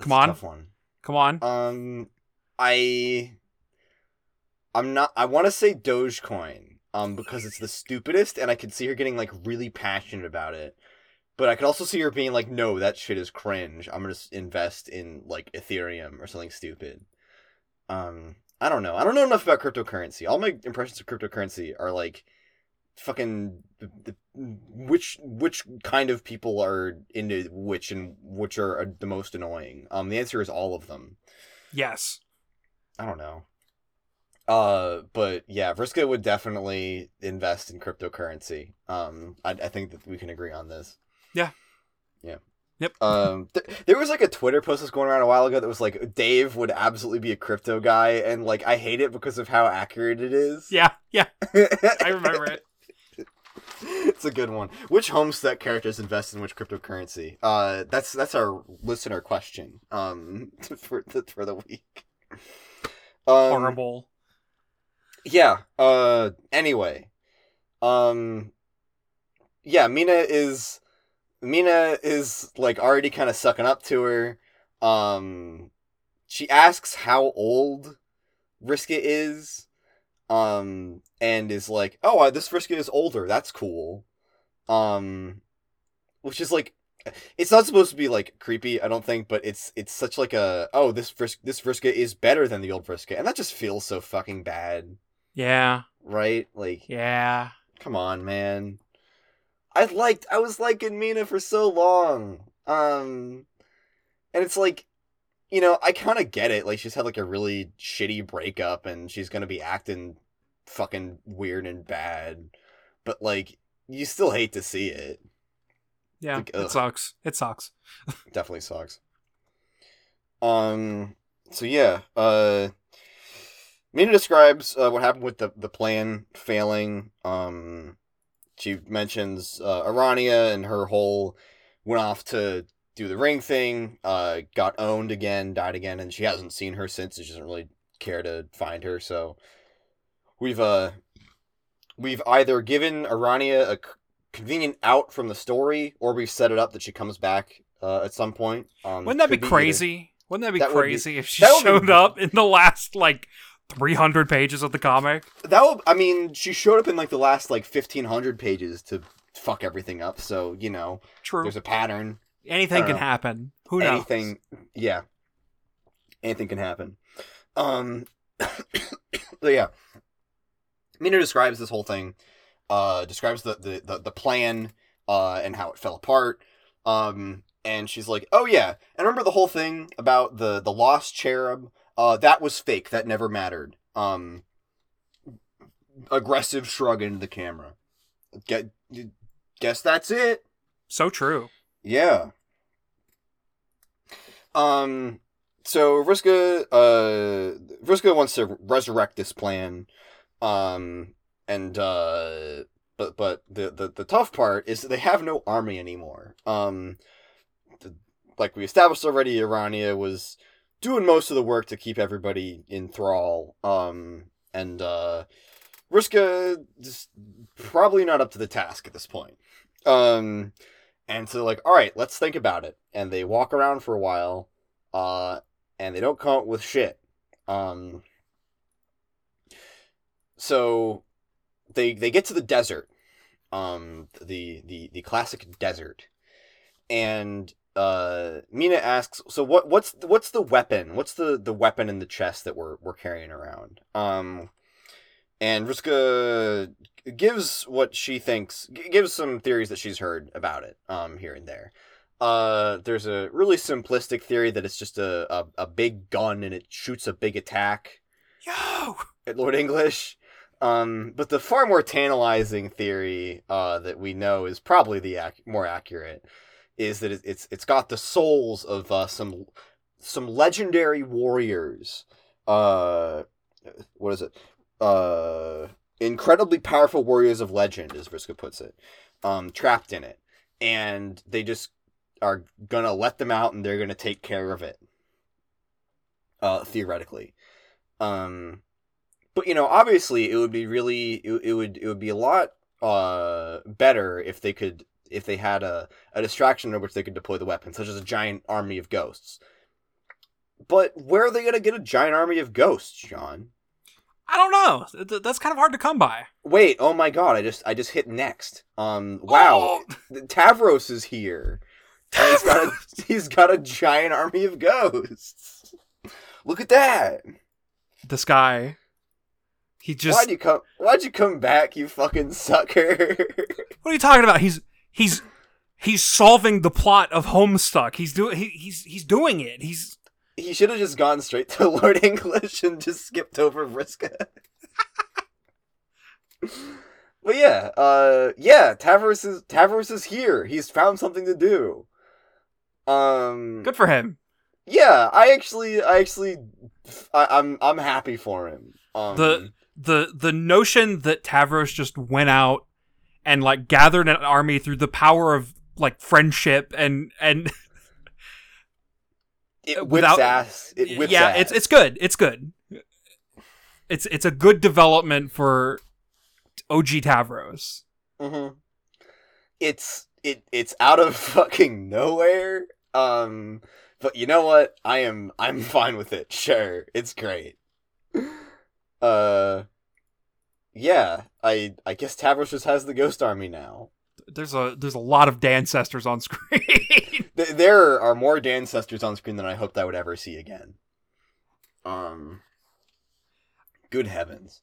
Come on. tough one. Come on. Um, I. I'm not i want to say dogecoin um because it's the stupidest and i could see her getting like really passionate about it but i could also see her being like no that shit is cringe i'm gonna invest in like ethereum or something stupid um i don't know i don't know enough about cryptocurrency all my impressions of cryptocurrency are like fucking the, the, which which kind of people are into which and which are uh, the most annoying um the answer is all of them Yes. I don't know. Uh, but yeah, Vriska would definitely invest in cryptocurrency. Um, I, I think that we can agree on this. Yeah. Yeah. Yep. Um, th- there was like a Twitter post that's going around a while ago that was like Dave would absolutely be a crypto guy, and like I hate it because of how accurate it is. Yeah. Yeah. I remember it. it's a good one. Which Homestuck characters invest in which cryptocurrency? Uh, that's that's our listener question. Um, for the for the week. Um, Horrible. yeah uh anyway um yeah Meenah is Meenah is like already kind of sucking up to her um she asks how old Vriska is um and is like oh this Vriska is older that's cool um which is like it's not supposed to be like creepy, I don't think, but it's it's such like a oh this Vris- this Vriska is better than the old Vriska, and that just feels so fucking bad, Yeah, right? Like, yeah. come on, man. I liked I was liking Meenah for so long, um, and it's like, you know, I kind of get it. Like she's had like a really shitty breakup, and she's gonna be acting fucking weird and bad, but like you still hate to see it. Yeah, Like, it sucks. It sucks. definitely sucks. Um. So yeah. Uh. Meenah describes uh, what happened with the the plan failing. Um. She mentions uh, Aranea and her whole went off to do the ring thing. Uh. Got owned again. Died again, and she hasn't seen her since. She doesn't really care to find her. So we've uh. We've either given Aranea a convenient out from the story, or we've set it up that she comes back uh, at some point. Um, Wouldn't that be either. crazy? Wouldn't that be That would be- crazy if she would be- showed up in the last like 300 pages of the comic? That would, I mean, she showed up in like the last like fifteen hundred pages to fuck everything up. So you know, True. there's a pattern. Anything can know. happen. Who knows? Anything, yeah, anything can happen. Um, but yeah, Meenah describes this whole thing. Uh, describes the the the, the plan. Uh, and how it fell apart. Um, and she's like, "Oh yeah, and remember the whole thing about the the lost cherub? Uh, that was fake. That never mattered." Um, aggressive shrug into the camera. Get, guess that's it. So true. Yeah. Um. So Vriska, uh, Vriska wants to resurrect this plan, um, and uh, but but the the the tough part is that they have no army anymore. Um, the, like we established already, Aranea was doing most of the work to keep everybody in thrall. Um, and uh, Vriska is probably not up to the task at this point. Um, and so like, all right, let's think about it. And they walk around for a while, uh, and they don't come up with shit. Um, so they they get to the desert, um, the the the classic desert, and uh, Mina asks, so what what's what's the weapon? What's the the weapon in the chest that we're we're carrying around? Um, and Vriska gives what she thinks gives some theories that she's heard about it um here and there uh there's a really simplistic theory that it's just a, a, a big gun and it shoots a big attack Yo! at lord english. Um but the far more tantalizing theory uh that we know is probably the ac- more accurate is that it- it's it's got the souls of uh some some legendary warriors uh what is it? Uh incredibly powerful warriors of legend, as Vriska puts it, um, trapped in it, and they just are gonna let them out, and they're gonna take care of it. Uh, theoretically, um, but you know, obviously, it would be really, it, it would, it would be a lot, uh, better if they could, if they had a a distraction in which they could deploy the weapon, such as a giant army of ghosts. But where are they gonna get a giant army of ghosts, John? I don't know. Th- That's kind of hard to come by. Wait, oh my god, I just I just hit next. Um wow. Oh, Tavros is here. He's got a he's got a giant army of ghosts. Look at that. this guy. He just. why'd you come why'd you come back, you fucking sucker? What are you talking about? He's he's he's solving the plot of Homestuck. He's doing he, he's he's doing it. He's he should have just gone straight to Lord English and just skipped over Vriska. but yeah, uh yeah, Tavros is Tavros is here. He's found something to do. Um good for him. Yeah, I actually, I actually, I, I'm, I'm happy for him. Um, The the the notion that Tavros just went out and like gathered an army through the power of like friendship and and it whips without- ass. It whips yeah, ass. it's it's good. It's good. It's it's a good development for OG Tavros. hmm It's it it's out of fucking nowhere. Um, but you know what? I am I'm fine with it. Sure, it's great. Uh, yeah. I I guess Tavros just has the Ghost Army now. there's a there's a lot of Dancestors on screen. There are more Dancestors on screen than I hoped I would ever see again. Um, good heavens.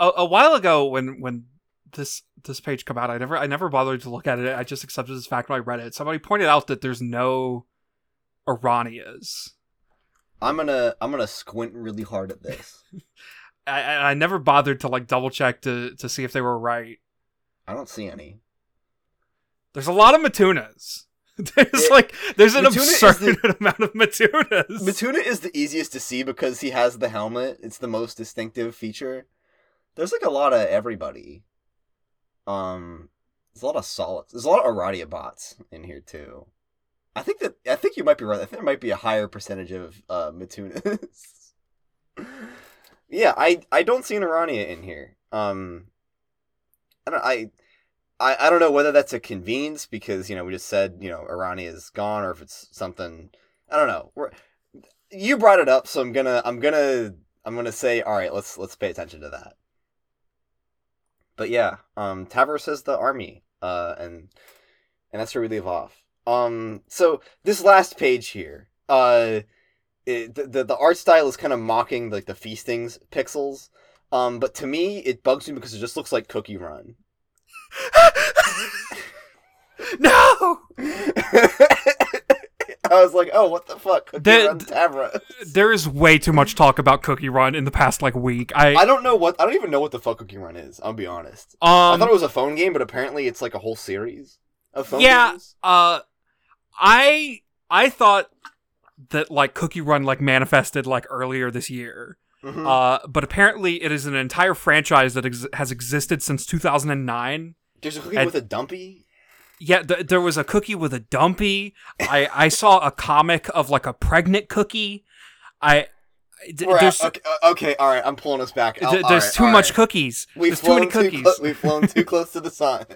a, a while ago, when when this this page come out, I never I never bothered to look at it. I just accepted this fact when I read it. Somebody pointed out that there's no Araneas. I'm gonna I'm gonna squint really hard at this. I, I never bothered to like double check to to see if they were right. I don't see any. There's a lot of Mitunas. There's It- like there's an Mituna absurd amount of Mitunas. Mituna is the easiest to see because he has the helmet. It's the most distinctive feature. There's like a lot of everybody. Um, there's a lot of solids. There's a lot of Aradia bots in here too. I think that I think you might be right. I think there might be a higher percentage of uh, Mitunas. yeah, I I don't see an Aranea in here. Um, I don't I. I, I don't know whether that's a convenience because you know we just said you know Aranea is gone or if it's something I don't know. We're, you brought it up, so I'm gonna I'm gonna I'm gonna say all right. Let's let's pay attention to that. But yeah, um, Tavros says the army, uh, and and that's where we leave off. Um, so this last page here, uh, it, the, the the art style is kind of mocking like the feastings pixels. Um, but to me, it bugs me because it just looks like Cookie Run. no, I was like, oh, what the fuck, Cookie Run Tavros. there is way too much talk about Cookie Run in the past like week. I, I don't know what I don't even know what the fuck Cookie Run is. I'll be honest. um I thought it was a phone game, but apparently it's like a whole series of phone Yeah. games. uh I I thought that like Cookie Run like manifested like earlier this year. Mhm. Uh but apparently it is an entire franchise that ex- has existed since 2009. There's a cookie and- with a dumpy. Yeah, th- there was a cookie with a dumpy. I I saw a comic of like a pregnant cookie. I d- We're at- okay, uh, okay, all right. I'm pulling us back. th- all there's right, too all much right. cookies. We've there's too many flown cookies. clo- we've flown too close to the sun.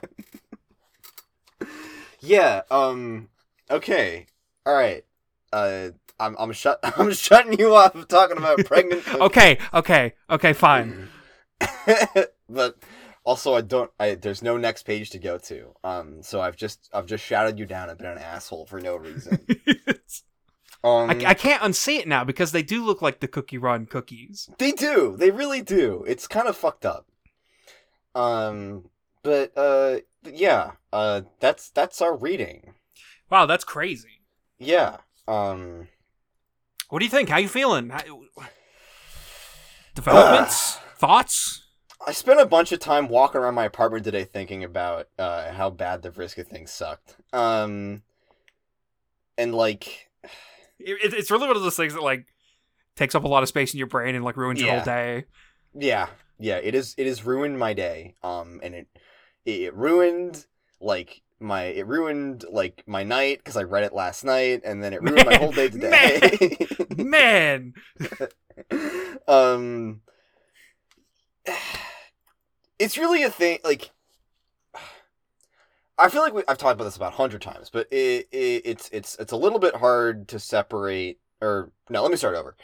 yeah. Um. Okay. All right. Uh. I'm I'm shut I'm shutting you off talking about pregnant cookies. okay, okay, okay, fine. but also I don't I there's no next page to go to. Um so I've just I've just shouted you down and been an asshole for no reason. Um I, I can't unsee it now because they do look like the Cookie Run cookies. they do. They really do. It's kind of fucked up. Um but uh yeah, uh that's that's our reading. Wow, that's crazy. Yeah. Um What do you think? How you feeling? How- Developments? Thoughts? I spent a bunch of time walking around my apartment today thinking about uh, how bad the Vriska thing sucked. Um, and like, It, it's really one of those things that like takes up a lot of space in your brain and like ruins your whole day. yeah, yeah, it is. It has ruined my day. Um, and it it ruined like my it ruined like my night because I read it last night, and then it ruined my whole day today. Man, um, it's really a thing. Like, I feel like we, I've talked about this about a hundred times, but it, it, it's it's it's a little bit hard to separate. Or no, let me start over.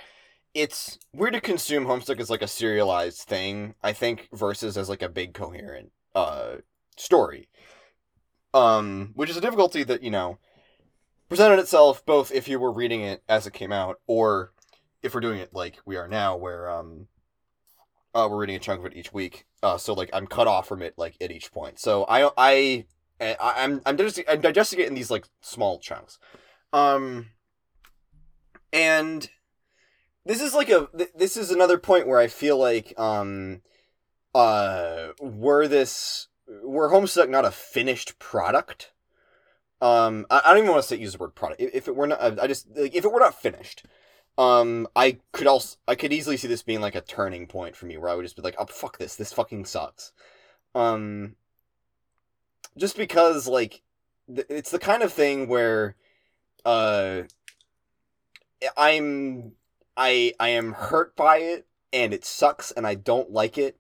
It's weird to consume Homestuck as like a serialized thing. I think versus as like a big coherent uh story. Um, which is a difficulty that you know presented itself both if you were reading it as it came out or if we're doing it like we are now where um uh we're reading a chunk of it each week uh so like i'm cut off from it like at each point. So i i, i'm i'm digesting, I'm digesting it in these like small chunks. Um and this is like a this is another point where i feel like um uh were this were homestuck not a finished product? Um i, I don't even want to say use the word product. If, if it were not i just like if it were not finished um i could also i could easily see this being like a turning point for me where i would just be like oh fuck this. This fucking sucks. Um just because like th- it's the kind of thing where uh i'm i i am hurt by it and it sucks and i don't like it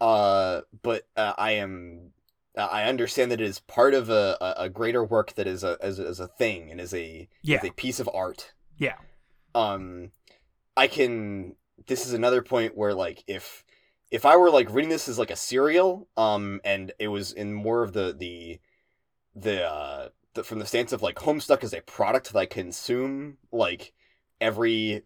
uh but uh, i am uh, i understand that it is part of a, a, greater work that is a as, a- as a thing and is a yeah, is a piece of art. Yeah. Um i can this is another point where like if if I were like reading this as like a serial, um, and it was in more of the the the uh the, from the stance of like Homestuck is a product that I consume like every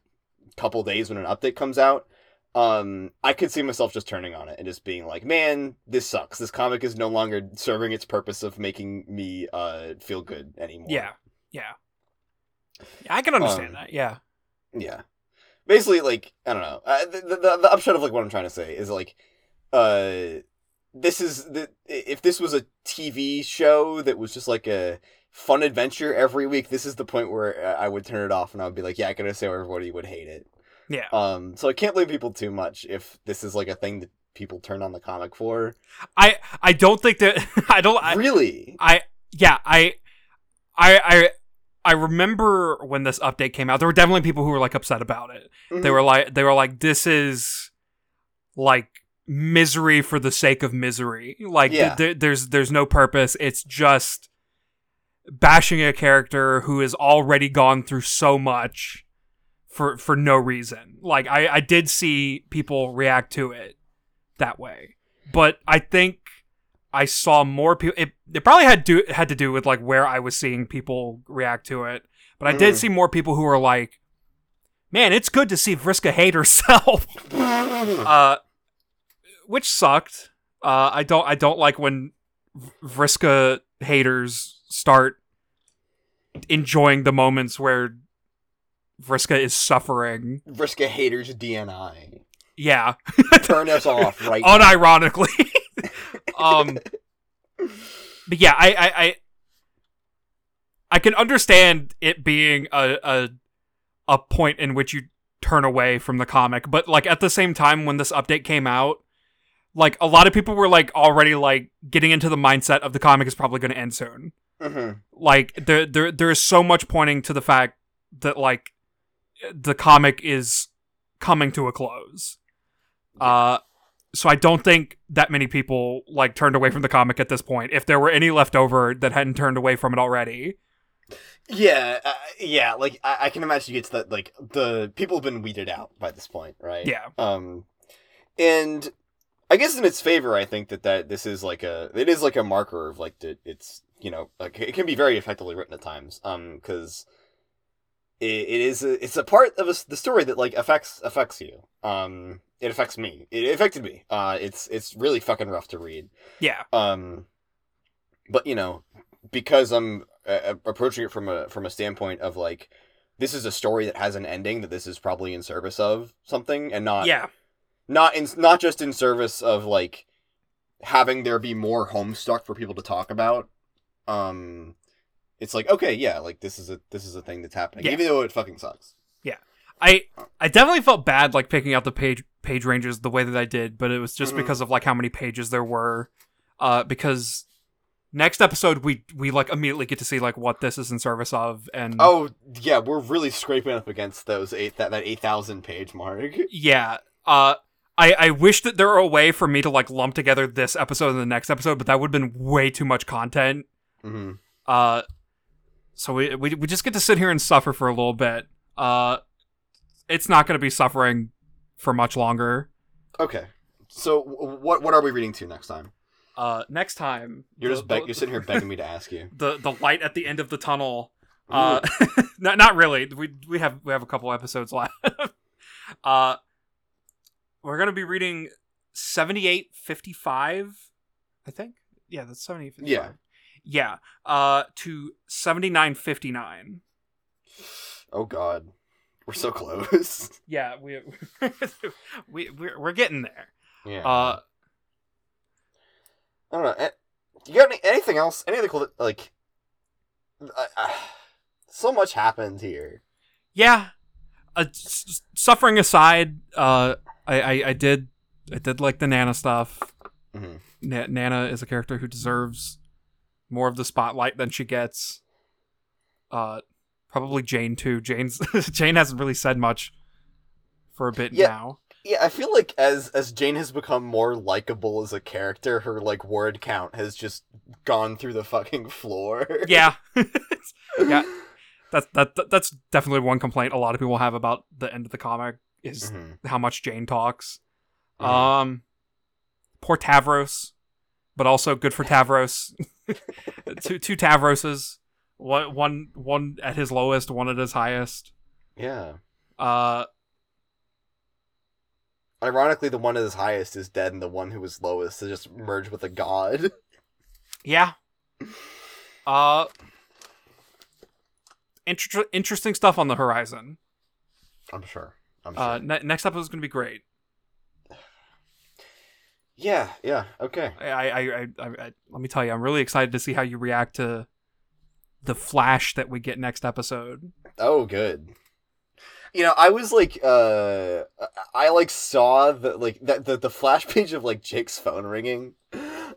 couple days when an update comes out, um, I could see myself just turning on it and just being like, "Man, this sucks. This comic is no longer serving its purpose of making me uh feel good anymore." Yeah, yeah, yeah. I can understand Um, that. Yeah, Yeah. Basically, like I don't know. Uh, the, the the upshot of like what I'm trying to say is like, uh, this is the if this was a TV show that was just like a fun adventure every week, this is the point where uh, I would turn it off and I would be like, yeah, I gotta say everybody would hate it. yeah. Um, so I can't blame people too much if this is like a thing that people turn on the comic for. I I don't think that I don't. I, really? I yeah I I I I remember when this update came out. There were definitely people who were like upset about it. They Mhm. were like they were like this is like misery for the sake of misery. Like th- Yeah. th- there's there's no purpose. It's just bashing a character who has already gone through so much for for no reason. Like I I did see people react to it that way. But I think I saw more people it, it probably had do had to do with like where I was seeing people react to it. But I did Mhm. see more people who were like Man, it's good to see Vriska hate herself. uh which sucked. Uh I don't I don't like when Vriska haters start enjoying the moments where Vriska is suffering. Vriska haters DNI. Yeah, Turn us off right now. unironically. Um, but yeah, I, I, I, I can understand it being a, a, a point in which you turn away from the comic, but like at the same time, when this update came out, like a lot of people were like already like getting into the mindset of the comic is probably going to end soon. Mhm. Like there, there, there is so much pointing to the fact that like the comic is coming to a close. Uh, so I don't think that many people like turned away from the comic at this point. If there were any left over that hadn't turned away from it already, Yeah, uh, yeah. Like I, I can imagine you get to that. Like the people have been weeded out by this point, right? yeah, Um, and I guess in its favor, I think that that this is like a it is like a marker of like that it's you know like it can be very effectively written at times. Um, because it, it is a, it's a part of a the story that like affects affects you. Um, it affects me. It affected me. Uh, it's it's really fucking rough to read. yeah, Um, but you know, because I'm uh, approaching it from a from a standpoint of like, this is a story that has an ending that this is probably in service of something, and not yeah, not in not just in service of like having there be more Homestuck for people to talk about. Um, it's like okay, yeah, like this is a this is a thing that's happening, Yeah. even though it fucking sucks. Yeah, I I definitely felt bad like picking out the page page ranges the way that I did, but it was just Mhm. because of like how many pages there were. Uh, because next episode we we like immediately get to see like what this is in service of, and Oh yeah, we're really scraping up against those eight that that eight thousand page mark. yeah. Uh, I I wish that there were a way for me to like lump together this episode and the next episode, but that would have been way too much content. hmm Uh, so we, we we just get to sit here and suffer for a little bit. Uh, it's not going to be suffering for much longer. Okay, so what what are we reading to next time? Uh, next time You're the- just beg- the- you're sitting here begging me to ask you. the the light at the end of the tunnel. Uh, not not really. We we have we have a couple episodes left. uh, we're gonna be reading seventy eight fifty five. I think. Yeah, that's seventy eight fifty five. Yeah. Yeah. Uh, to seventy nine fifty nine. Oh God, we're so close. Yeah, we we we're, we're getting there. yeah. Uh, I don't know. eh, You got any, anything else? Any other cool like? I, I, so much happened here. yeah. Uh, s- suffering aside, uh, I, I I did I did like the Nanna stuff. Mhm. Na- Nanna is a character who deserves more of the spotlight than she gets. Uh, probably Jane too. Jane's Jane hasn't really said much for a bit Yeah. now. Yeah, I feel like as as Jane has become more likable as a character, her like word count has just gone through the fucking floor. Yeah, yeah. That's that, that that's definitely one complaint a lot of people have about the end of the comic is Mhm. how much Jane talks. Mhm. Um, poor Tavros, but also good for Tavros. two two Tavroses, one one one at his lowest, one at his highest. Yeah. Uh, Ironically, the one at his highest is dead, and the one who was lowest is just merged with a god. yeah. Uh, inter- interesting stuff on the horizon. I'm sure. I'm sure. Uh, ne- next episode is gonna be great. Yeah. Yeah. Okay. I, I, I, I, I, let me tell you, I'm really excited to see how you react to the flash that we get next episode. Oh, good. You know, I was like, uh, I like saw the like that the, the flash page of like Jake's phone ringing,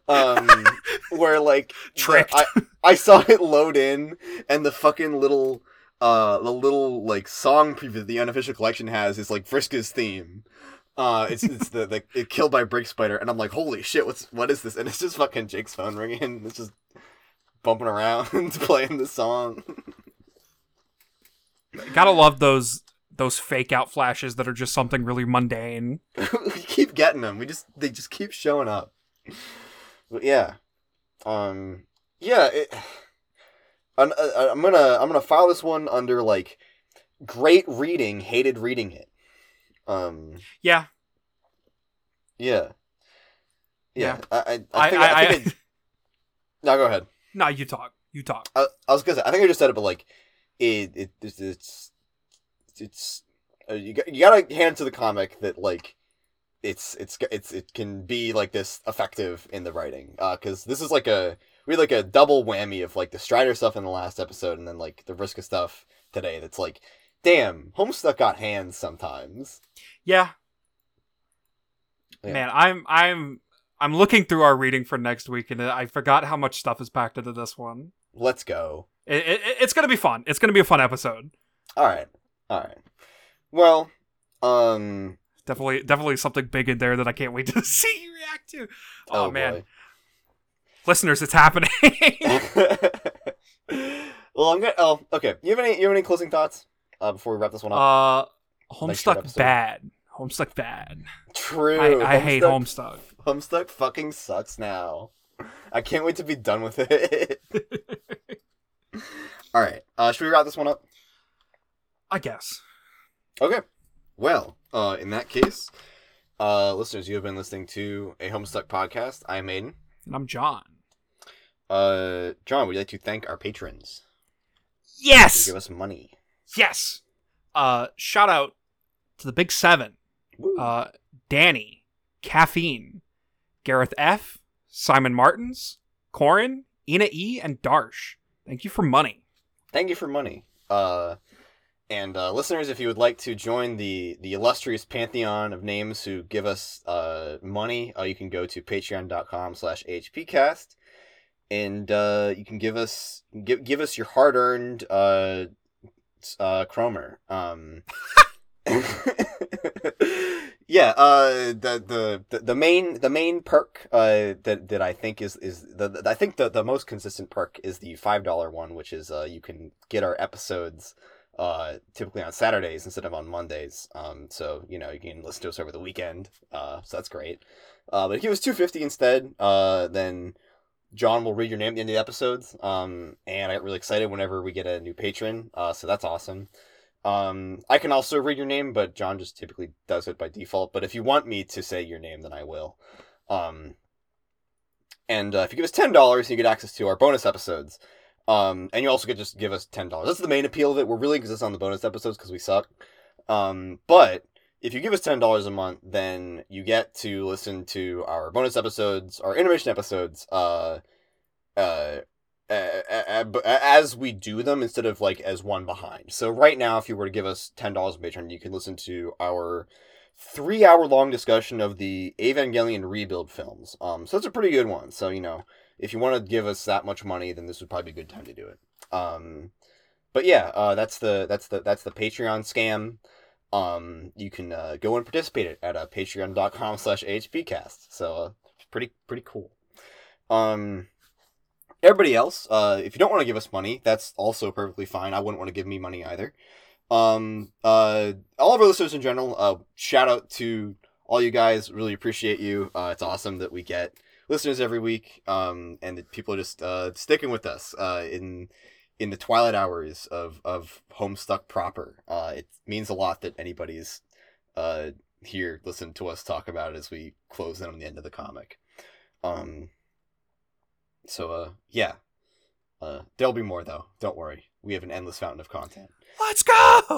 um, where like the- I I saw it load in, and the fucking little uh the little like song preview that the unofficial collection has is like Vriska's theme. Uh, it's it's the the it killed by BR8K Spider, and I'm like, holy shit, what's what is this? And it's just fucking Jake's phone ringing. It's just bumping around, playing the song. Gotta love those those fake out flashes that are just something really mundane. we keep getting them. We just they just keep showing up. But yeah, um, yeah. It, I'm, uh, I'm gonna I'm gonna file this one under like great reading, hated reading it. Um, Yeah, yeah, yeah. I I, I I, think I, I, I, think I- no, go ahead. no, you talk, you talk. I, I was gonna say I think I just said it, but like it it it's it's, it's uh, you got you gotta hand to the comic that like it's it's it's it can be like this effective in the writing uh because this is like a we had like a double whammy of like the Strider stuff in the last episode and then like the Vriska stuff today that's like damn Homestuck got hands sometimes Yeah. Yeah. man, I'm I'm I'm looking through our reading for next week, and I forgot how much stuff is packed into this one. let's go It, it, it's gonna be fun. It's gonna be a fun episode. all right all right well um Definitely, definitely something big in there that I can't wait to see you react to. Oh, man, boy. listeners, it's happening. well, I'm gonna. Oh, okay. You have any? You have any closing thoughts uh, before we wrap this one up? uh, Homestuck bad. Homestuck bad. True. I, I hate Homestuck- Homestuck. Homestuck fucking sucks now. I can't wait to be done with it. All right. Uh, should we wrap this one up? I guess. Okay. Well, uh, in that case, uh, listeners, you have been listening to a Homestuck podcast. I am Aidan. And I'm John. Uh, John, would you like to thank our patrons Yes. give us money? Yes. Uh, shout out to the Big Seven. Uh, Danny, Caffeine, Gareth F, Simon Martins, Corin, Ina E, and Darsh. Thank you for money. thank you for money. Uh, and uh, listeners, if you would like to join the the illustrious pantheon of names who give us uh, money, uh, you can go to patreon.com slash hpcast, and uh, you can give us give give us your hard earned uh, uh, Cromer. Um, yeah, uh, the, the the main the main perk uh, that that I think is is the, the I think the the most consistent perk is the five dollar one, which is uh, you can get our episodes uh, typically on Saturdays instead of on Mondays. Um, so you know you can listen to us over the weekend. Uh, so that's great. Uh, but if it was two fifty instead, uh, then John will read your name at the end of the episodes. Um, and I get really excited whenever we get a new patron. Uh, so that's awesome. Um, I can also read your name, but John just typically does it by default. But if you want me to say your name, then I will. Um, and uh, if you give us ten dollars, you get access to our bonus episodes. Um, and you also could just give us ten dollars. That's the main appeal of it. We're really exist on the bonus episodes because we suck. Um, but if you give us ten dollars a month, then you get to listen to our bonus episodes, our intermission episodes, uh, uh, as we do them instead of like as one behind. So right now, if you were to give us ten dollars a Patreon, you can listen to our three-hour-long discussion of the Evangelion rebuild films. Um, so it's a pretty good one. So you know, if you want to give us that much money, then this would probably be a good time to do it. Um, but yeah, uh, that's the that's the that's the Patreon scam. Um, you can uh, go and participate at uh, patreon.com slash hpcast. So uh, pretty pretty cool. Um, everybody else, uh, if you don't want to give us money, that's also perfectly fine. I wouldn't want to give me money either. Um, uh, all of our listeners in general, uh, shout out to all you guys. Really appreciate you. Uh, it's awesome that we get listeners every week, um, and that people are just uh, sticking with us uh, in in the twilight hours of of Homestuck proper. Uh, it means a lot that anybody's uh, here listen to us talk about it as we close in on the end of the comic. Um, so uh, yeah, uh, there'll be more though. Don't worry, we have an endless fountain of content. Let's go.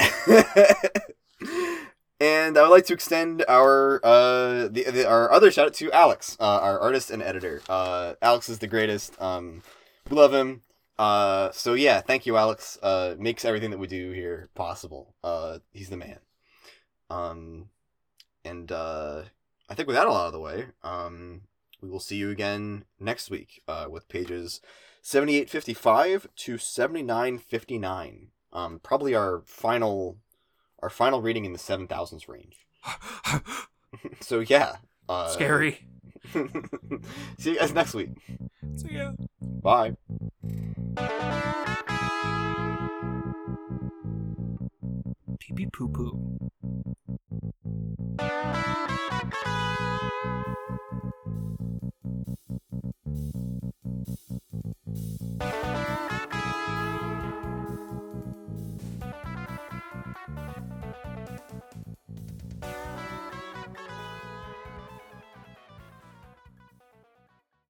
and I would like to extend our uh the, the our other shout out to Alex, uh, our artist and editor. Uh, Alex is the greatest. Um, we love him. Uh, so yeah, thank you, Alex. Uh, makes everything that we do here possible. Uh, he's the man. Um, and uh, I think with that all out of the way, um, we will see you again next week uh, with pages 7855 to 7959. Um, probably our final our final reading in the 7000s range. so yeah. Uh, Scary. See you guys next week. See ya. Bye. Pee pee poo poo.